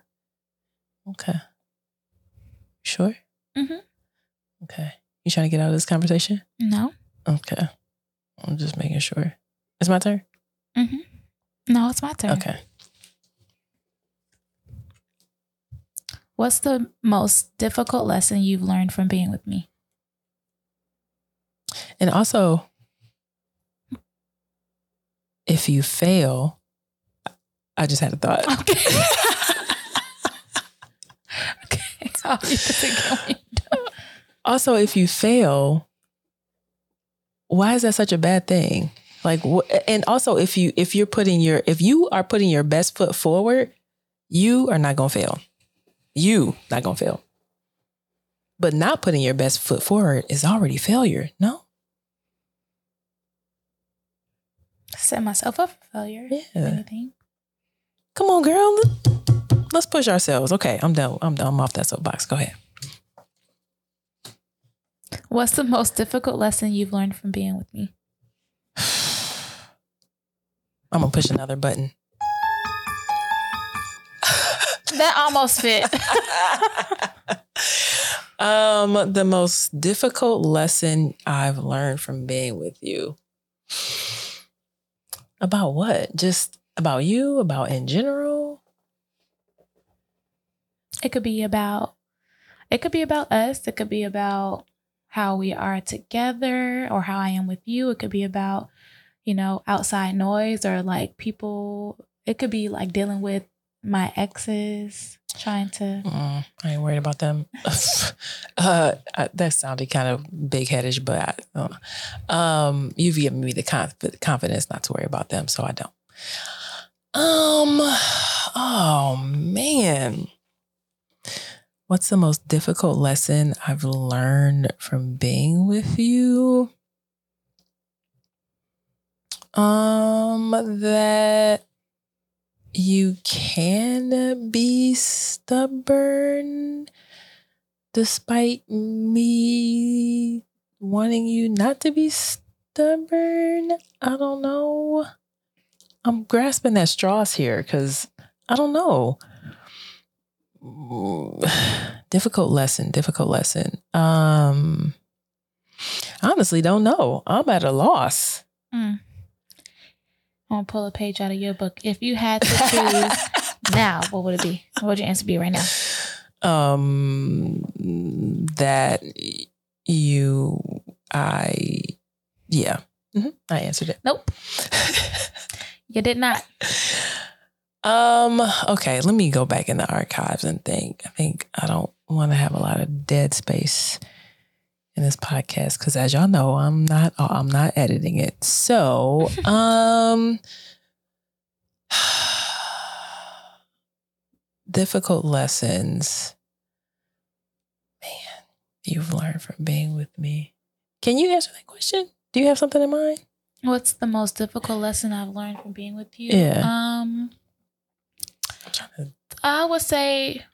Okay. Sure. Mhm. Okay. You trying to get out of this conversation? No. Okay. I'm just making sure. It's my turn. hmm No, it's my turn. Okay. What's the most difficult lesson you've learned from being with me? And also, if you fail, I just had a thought. Okay. okay. I'll read this again. also, if you fail, why is that such a bad thing? Like, and also, if you if you're putting your if you are putting your best foot forward, you are not gonna fail. You not gonna fail. But not putting your best foot forward is already failure. No. Set myself up for failure. Yeah. Anything. Come on, girl. Let's push ourselves. Okay, I'm done. I'm done. I'm off that soapbox. Go ahead. What's the most difficult lesson you've learned from being with me? I'm gonna push another button. That almost fit. um, the most difficult lesson I've learned from being with you. About what? Just about you? About in general? It could be about it could be about us. It could be about how we are together or how I am with you. It could be about, you know, outside noise or like people it could be like dealing with my exes, trying to Mm, I ain't worried about them. uh, I- that sounded kind of big headish, but I, uh, um, you've given me the conf- confidence not to worry about them, so I don't. Um, oh man, what's the most difficult lesson I've learned from being with you? Um, that you can be stubborn despite me wanting you not to be stubborn. I don't know. I'm grasping at straws here because I don't know. difficult lesson, difficult lesson. Um honestly don't know. I'm at a loss. Mm. I'm gonna pull a page out of your book. If you had to choose now, what would it be? What would your answer be right now? um that you, I, yeah, Mhm. I answered it. Nope, you did not. Um, okay, let me go back in the archives and think. I think I don't want to have a lot of dead space in this podcast because as y'all know, I'm not I'm not editing it. So, um difficult lessons. Man, you've learned from being with me. Can you answer that question? Do you have something in mind? What's the most difficult lesson I've learned from being with you? Yeah. Um, I'm trying to I would say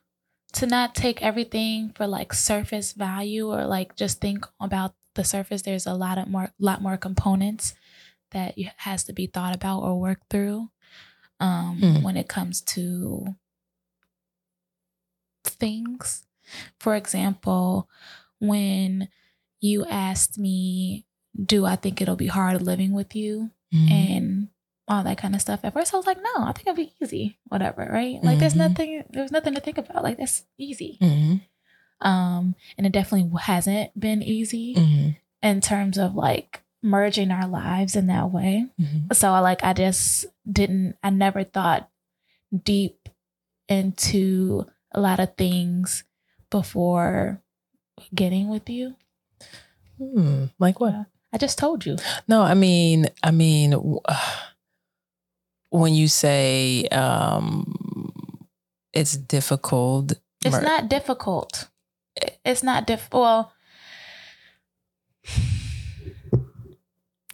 to not take everything for like surface value or like just think about the surface. There's a lot of more, lot more components that has to be thought about or worked through um, Hmm. when it comes to things. For example, when you asked me, "Do I think it'll be hard living with you?" Mhm. and all that kind of stuff. At first, I was like, no, I think it'll be easy, whatever, right? Like, there's Mhm. nothing, there's nothing to think about. Like, that's easy. Mhm. Um, and it definitely hasn't been easy Mhm. in terms of like merging our lives in that way. Mhm. So, I like, I just didn't, I never thought deep into a lot of things before getting with you. Hmm. Like what? I just told you. No, I mean, I mean, w- when you say um, it's difficult, It's mer- not difficult. It's not diff. Well,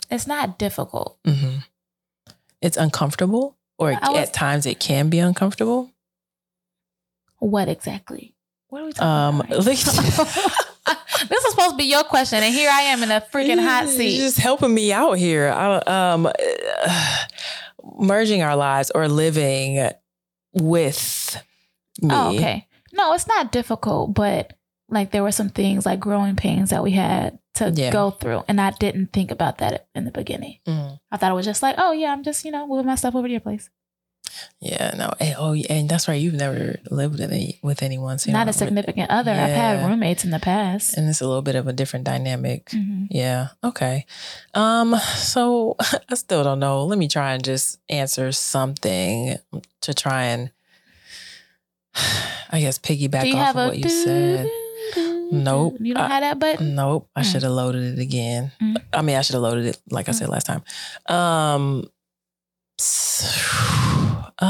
it's not difficult. Mhm. it's uncomfortable, or was- at times it can be uncomfortable. What exactly? What are we Um, talking about? like- this is supposed to be your question, and here I am in a freaking hot seat. You're. Just helping me out here. I, um, merging our lives or living with me. Oh, okay. No, it's not difficult, but like there were some things like growing pains that we had to Yeah. go through, and I didn't think about that in the beginning. Mm. I thought it was just like, oh yeah, I'm just you know moving my stuff over to your place. Yeah, no. And, oh, yeah, and that's right. You've never lived with any with anyone, so not a significant other. I've had roommates in the past. and it's a little bit of a different dynamic. Mhm. Yeah. Okay. Um. So I still don't know. Let me try and just answer something to try and, I guess, piggyback off of what you said. Nope. You don't I- have that button? Nope. I Mm. should have loaded it again. Mm. I mean, I should have loaded it like I Mm. said last time. Um. Um.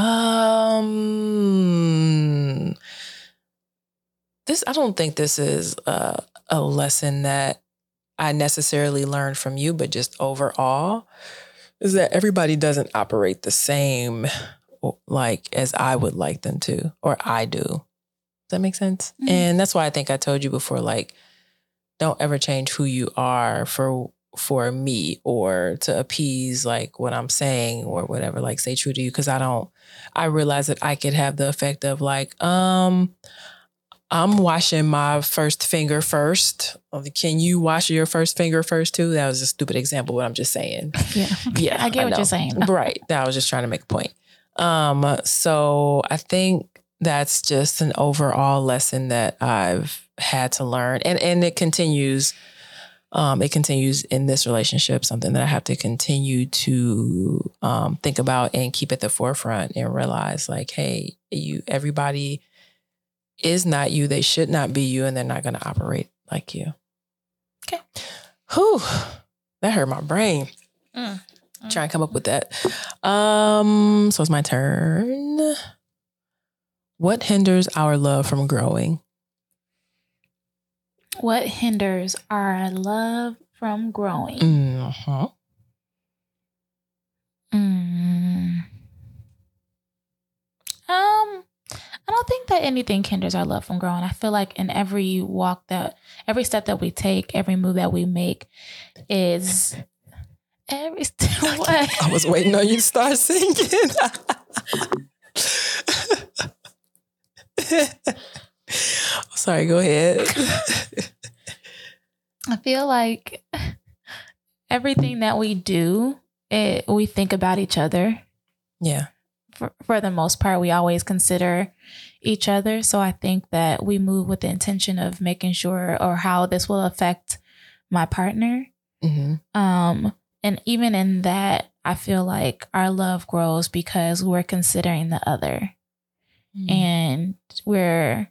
This I don't think this is a, a lesson that I necessarily learned from you, but just overall is that everybody doesn't operate the same like as I would like them to or I do. Does that make sense? Mhm. And that's why I think I told you before like don't ever change who you are for for me or to appease like what I'm saying or whatever like stay true to you because I don't I realize that I could have the effect of like um I'm washing my first finger first. Can you wash your first finger first too? That was a stupid example, but I'm just saying. Yeah. Yeah, I get what know. you're saying. Right. That I was just trying to make a point. Um, so I think that's just an overall lesson that I've had to learn. And and it continues, um, it continues in this relationship, something that I have to continue to um think about and keep at the forefront and realize like, hey, you everybody is not you, they should not be you, and they're not gonna operate like you. Okay. Whew. That hurt my brain Mm. try and come up with that. Um, so it's my turn. What hinders our love from growing? What hinders our love from growing? Mm-hmm. Mm. Um, I don't think that anything hinders our love from growing. I feel like in every walk that, every step that we take, every move that we make, is every step. What? I was waiting on you to start singing. Sorry, go ahead. I feel like everything that we do, it, we think about each other yeah. for, for the most part, we always consider each other. So I think that we move with the intention of making sure or how this will affect my partner. hmm Um, and even in that, I feel like our love grows because we're considering the other and we're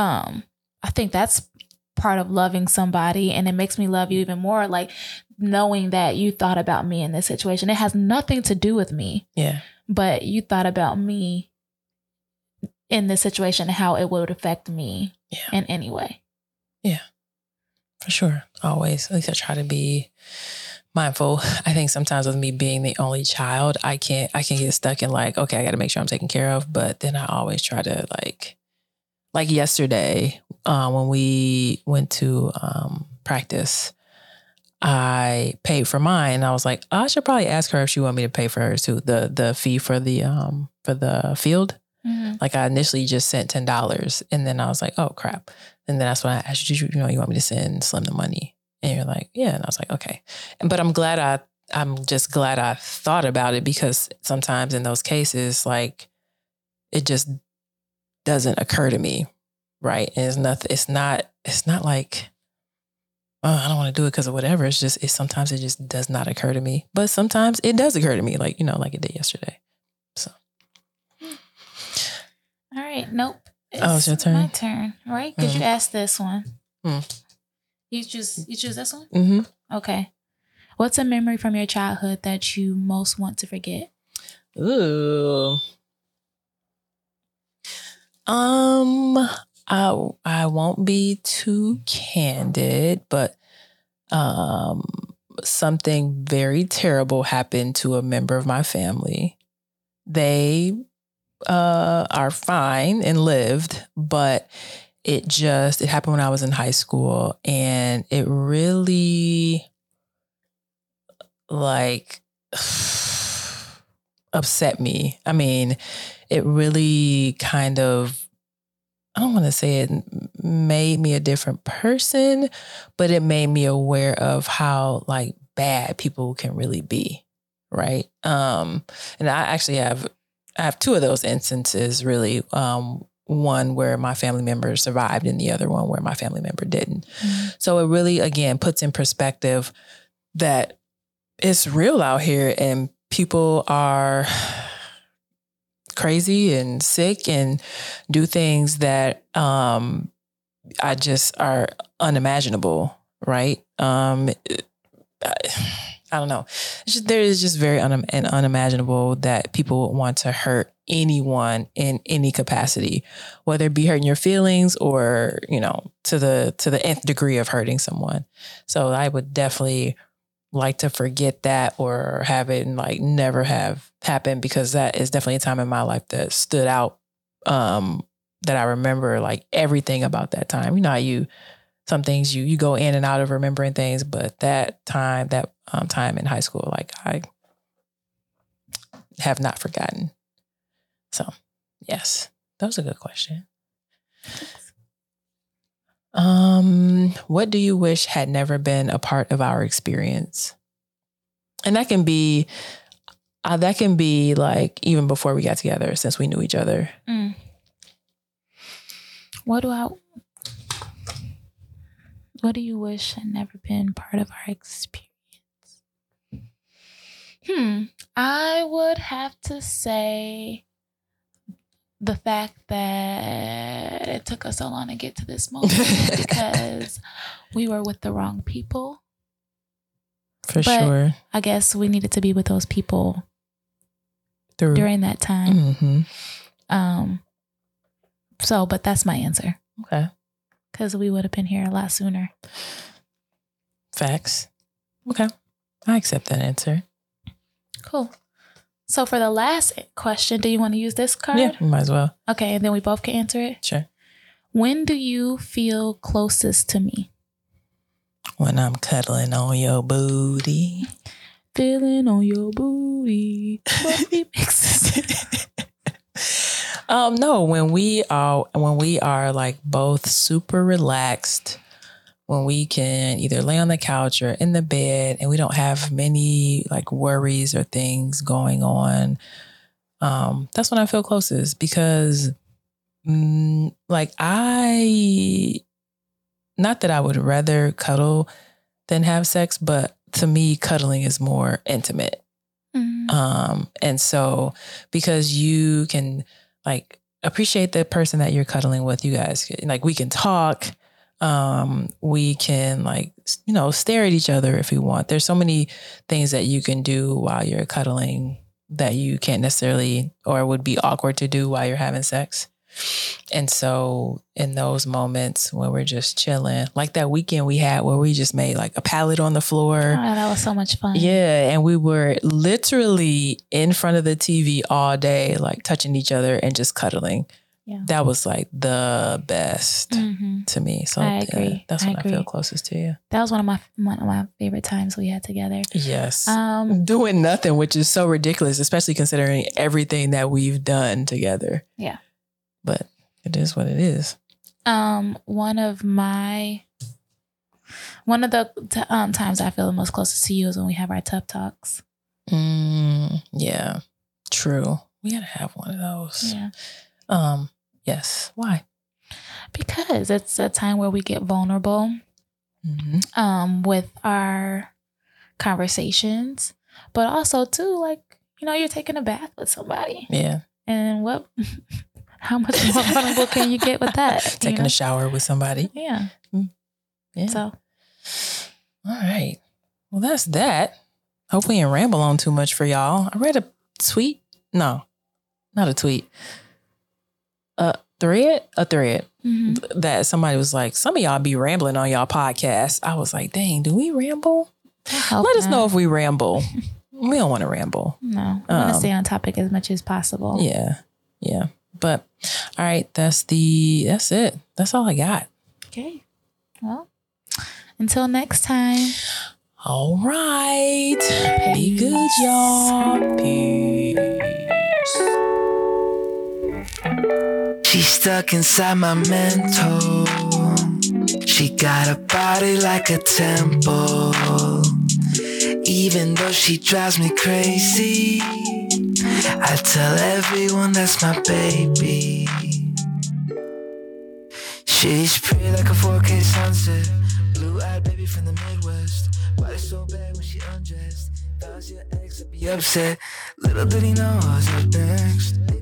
um i think that's part of loving somebody and it makes me love you even more like knowing that you thought about me in this situation it has nothing to do with me yeah. but you thought about me in this situation how it would affect me Yeah. in any way yeah For sure. Always. At least I try to be mindful. I think sometimes with me being the only child, I can't I can get stuck in like, okay, I gotta make sure I'm taken care of. But then I always try to like like yesterday, uh, when we went to um practice, I paid for mine. I was like, I should probably ask her if she want me to pay for hers too. The the fee for the um for the field. Like I initially just sent ten dollars, and then I was like, "Oh crap!" And then that's when I asked you, you know, you want me to send Slim the money, and you're like, "Yeah," and I was like, "Okay." And but I'm glad I, I'm just glad I thought about it because sometimes in those cases, like, it just doesn't occur to me, right? And it's nothing. It's not. It's not like. Oh, I don't want to do it because of whatever. It's just, it's sometimes it just does not occur to me. But sometimes it does occur to me, like, you know, like it did yesterday. So. All right nope Oh, it's your turn? my turn right because you Mhm. asked this one Hmm. you choose you choose this one Mm-hmm. Okay. What's a memory from your childhood that you most want to forget? Ooh. Um, I I won't be too candid, but um, something very terrible happened to a member of my family. They uh are fine and lived, but it just it happened when I was in high school, and it really like upset me. I mean, it really kind of, I don't want to say it made me a different person, but it made me aware of how like bad people can really be. Right. Um, and I actually have, I have two of those instances really. Um, one where my family member survived and the other one where my family member didn't. So it really, again, puts in perspective that it's real out here and people are crazy and sick and do things that um I just are unimaginable, right? Um I, I don't know. There is just very un, and unimaginable that people would want to hurt anyone in any capacity, whether it be hurting your feelings or you know to the to the nth degree of hurting someone. So I would definitely like to forget that or have it and like never have happened because that is definitely a time in my life that stood out um that I remember like everything about that time. You know how you some things you you go in and out of remembering things, but that time that um, time in high school like I have not forgotten. So, yes. That was a good question. Um, what do you wish had never been a part of our experience? And that can be uh, that can be like even before we got together since we knew each other. Mm. What do I? What do you wish had never been part of our experience? Hmm. I would have to say the fact that it took us so long to get to this moment because we were with the wrong people. For But- sure. I guess we needed to be with those people Through. during that time. hmm Um. So, but that's my answer Okay. because we would have been here a lot sooner. Facts. Okay. I accept that answer. Cool. So for the last question, do you want to use this card? Yeah, might as well. Okay, and then we both can answer it. Sure. When do you feel closest to me? When I'm cuddling on your booty. Feeling on your booty. What we mix um, no, when we are when we are like both super relaxed, when we can either lay on the couch or in the bed and we don't have many like worries or things going on. um, that's when I feel closest because, mm, like, I, not that I would rather cuddle than have sex, but to me, cuddling is more intimate. Mhm. Um, and so because you can like appreciate the person that you're cuddling with, you guys like we can talk. Um, we can like you know stare at each other if we want. There's so many things that you can do while you're cuddling that you can't necessarily or would be awkward to do while you're having sex. And so in those moments when we're just chilling, like that weekend we had where we just made like a pallet on the floor. Oh, that was so much fun. Yeah, and we were literally in front of the TV all day, like touching each other and just cuddling. Yeah. That was like the best hmm to me. So I yeah, agree. that's I when I, feel closest to you. That was one of my one of my favorite times we had together. Yes. Um, Doing nothing, which is so ridiculous, especially considering everything that we've done together. Yeah. But it is what it is. um, one of my one of the t- um, times I feel the most closest to you is when we have our tough talks. Mm, yeah. True. We gotta have one of those. Yeah, Um, yes. Why? because it's a time where we get vulnerable hmm um, with our conversations, but also too like you know you're taking a bath with somebody, Yeah. and what how much more vulnerable can you get with that? you Taking know? a shower with somebody. yeah. Yeah. So All right. Well, that's that. Hope we didn't ramble on too much for y'all. I read a tweet. No, not a tweet. A thread. A thread mhm. that somebody was like, "Some of y'all be rambling on y'all podcast." I was like, "Dang, do we ramble? Let us know if we ramble. we don't want to ramble. No, I want to stay on topic as much as possible. Yeah, yeah. But all right, that's the that's it. That's all I got. Okay. Well, until next time. All right. Be good, y'all. Peace. She's stuck inside my mental. She got a body like a temple. Even though she drives me crazy, I tell everyone that's my baby. She's pretty like a 4K sunset. Blue eyed baby from the Midwest. Body so bad when she undressed. Was your ex, I'd be upset. Little did he know I was up next.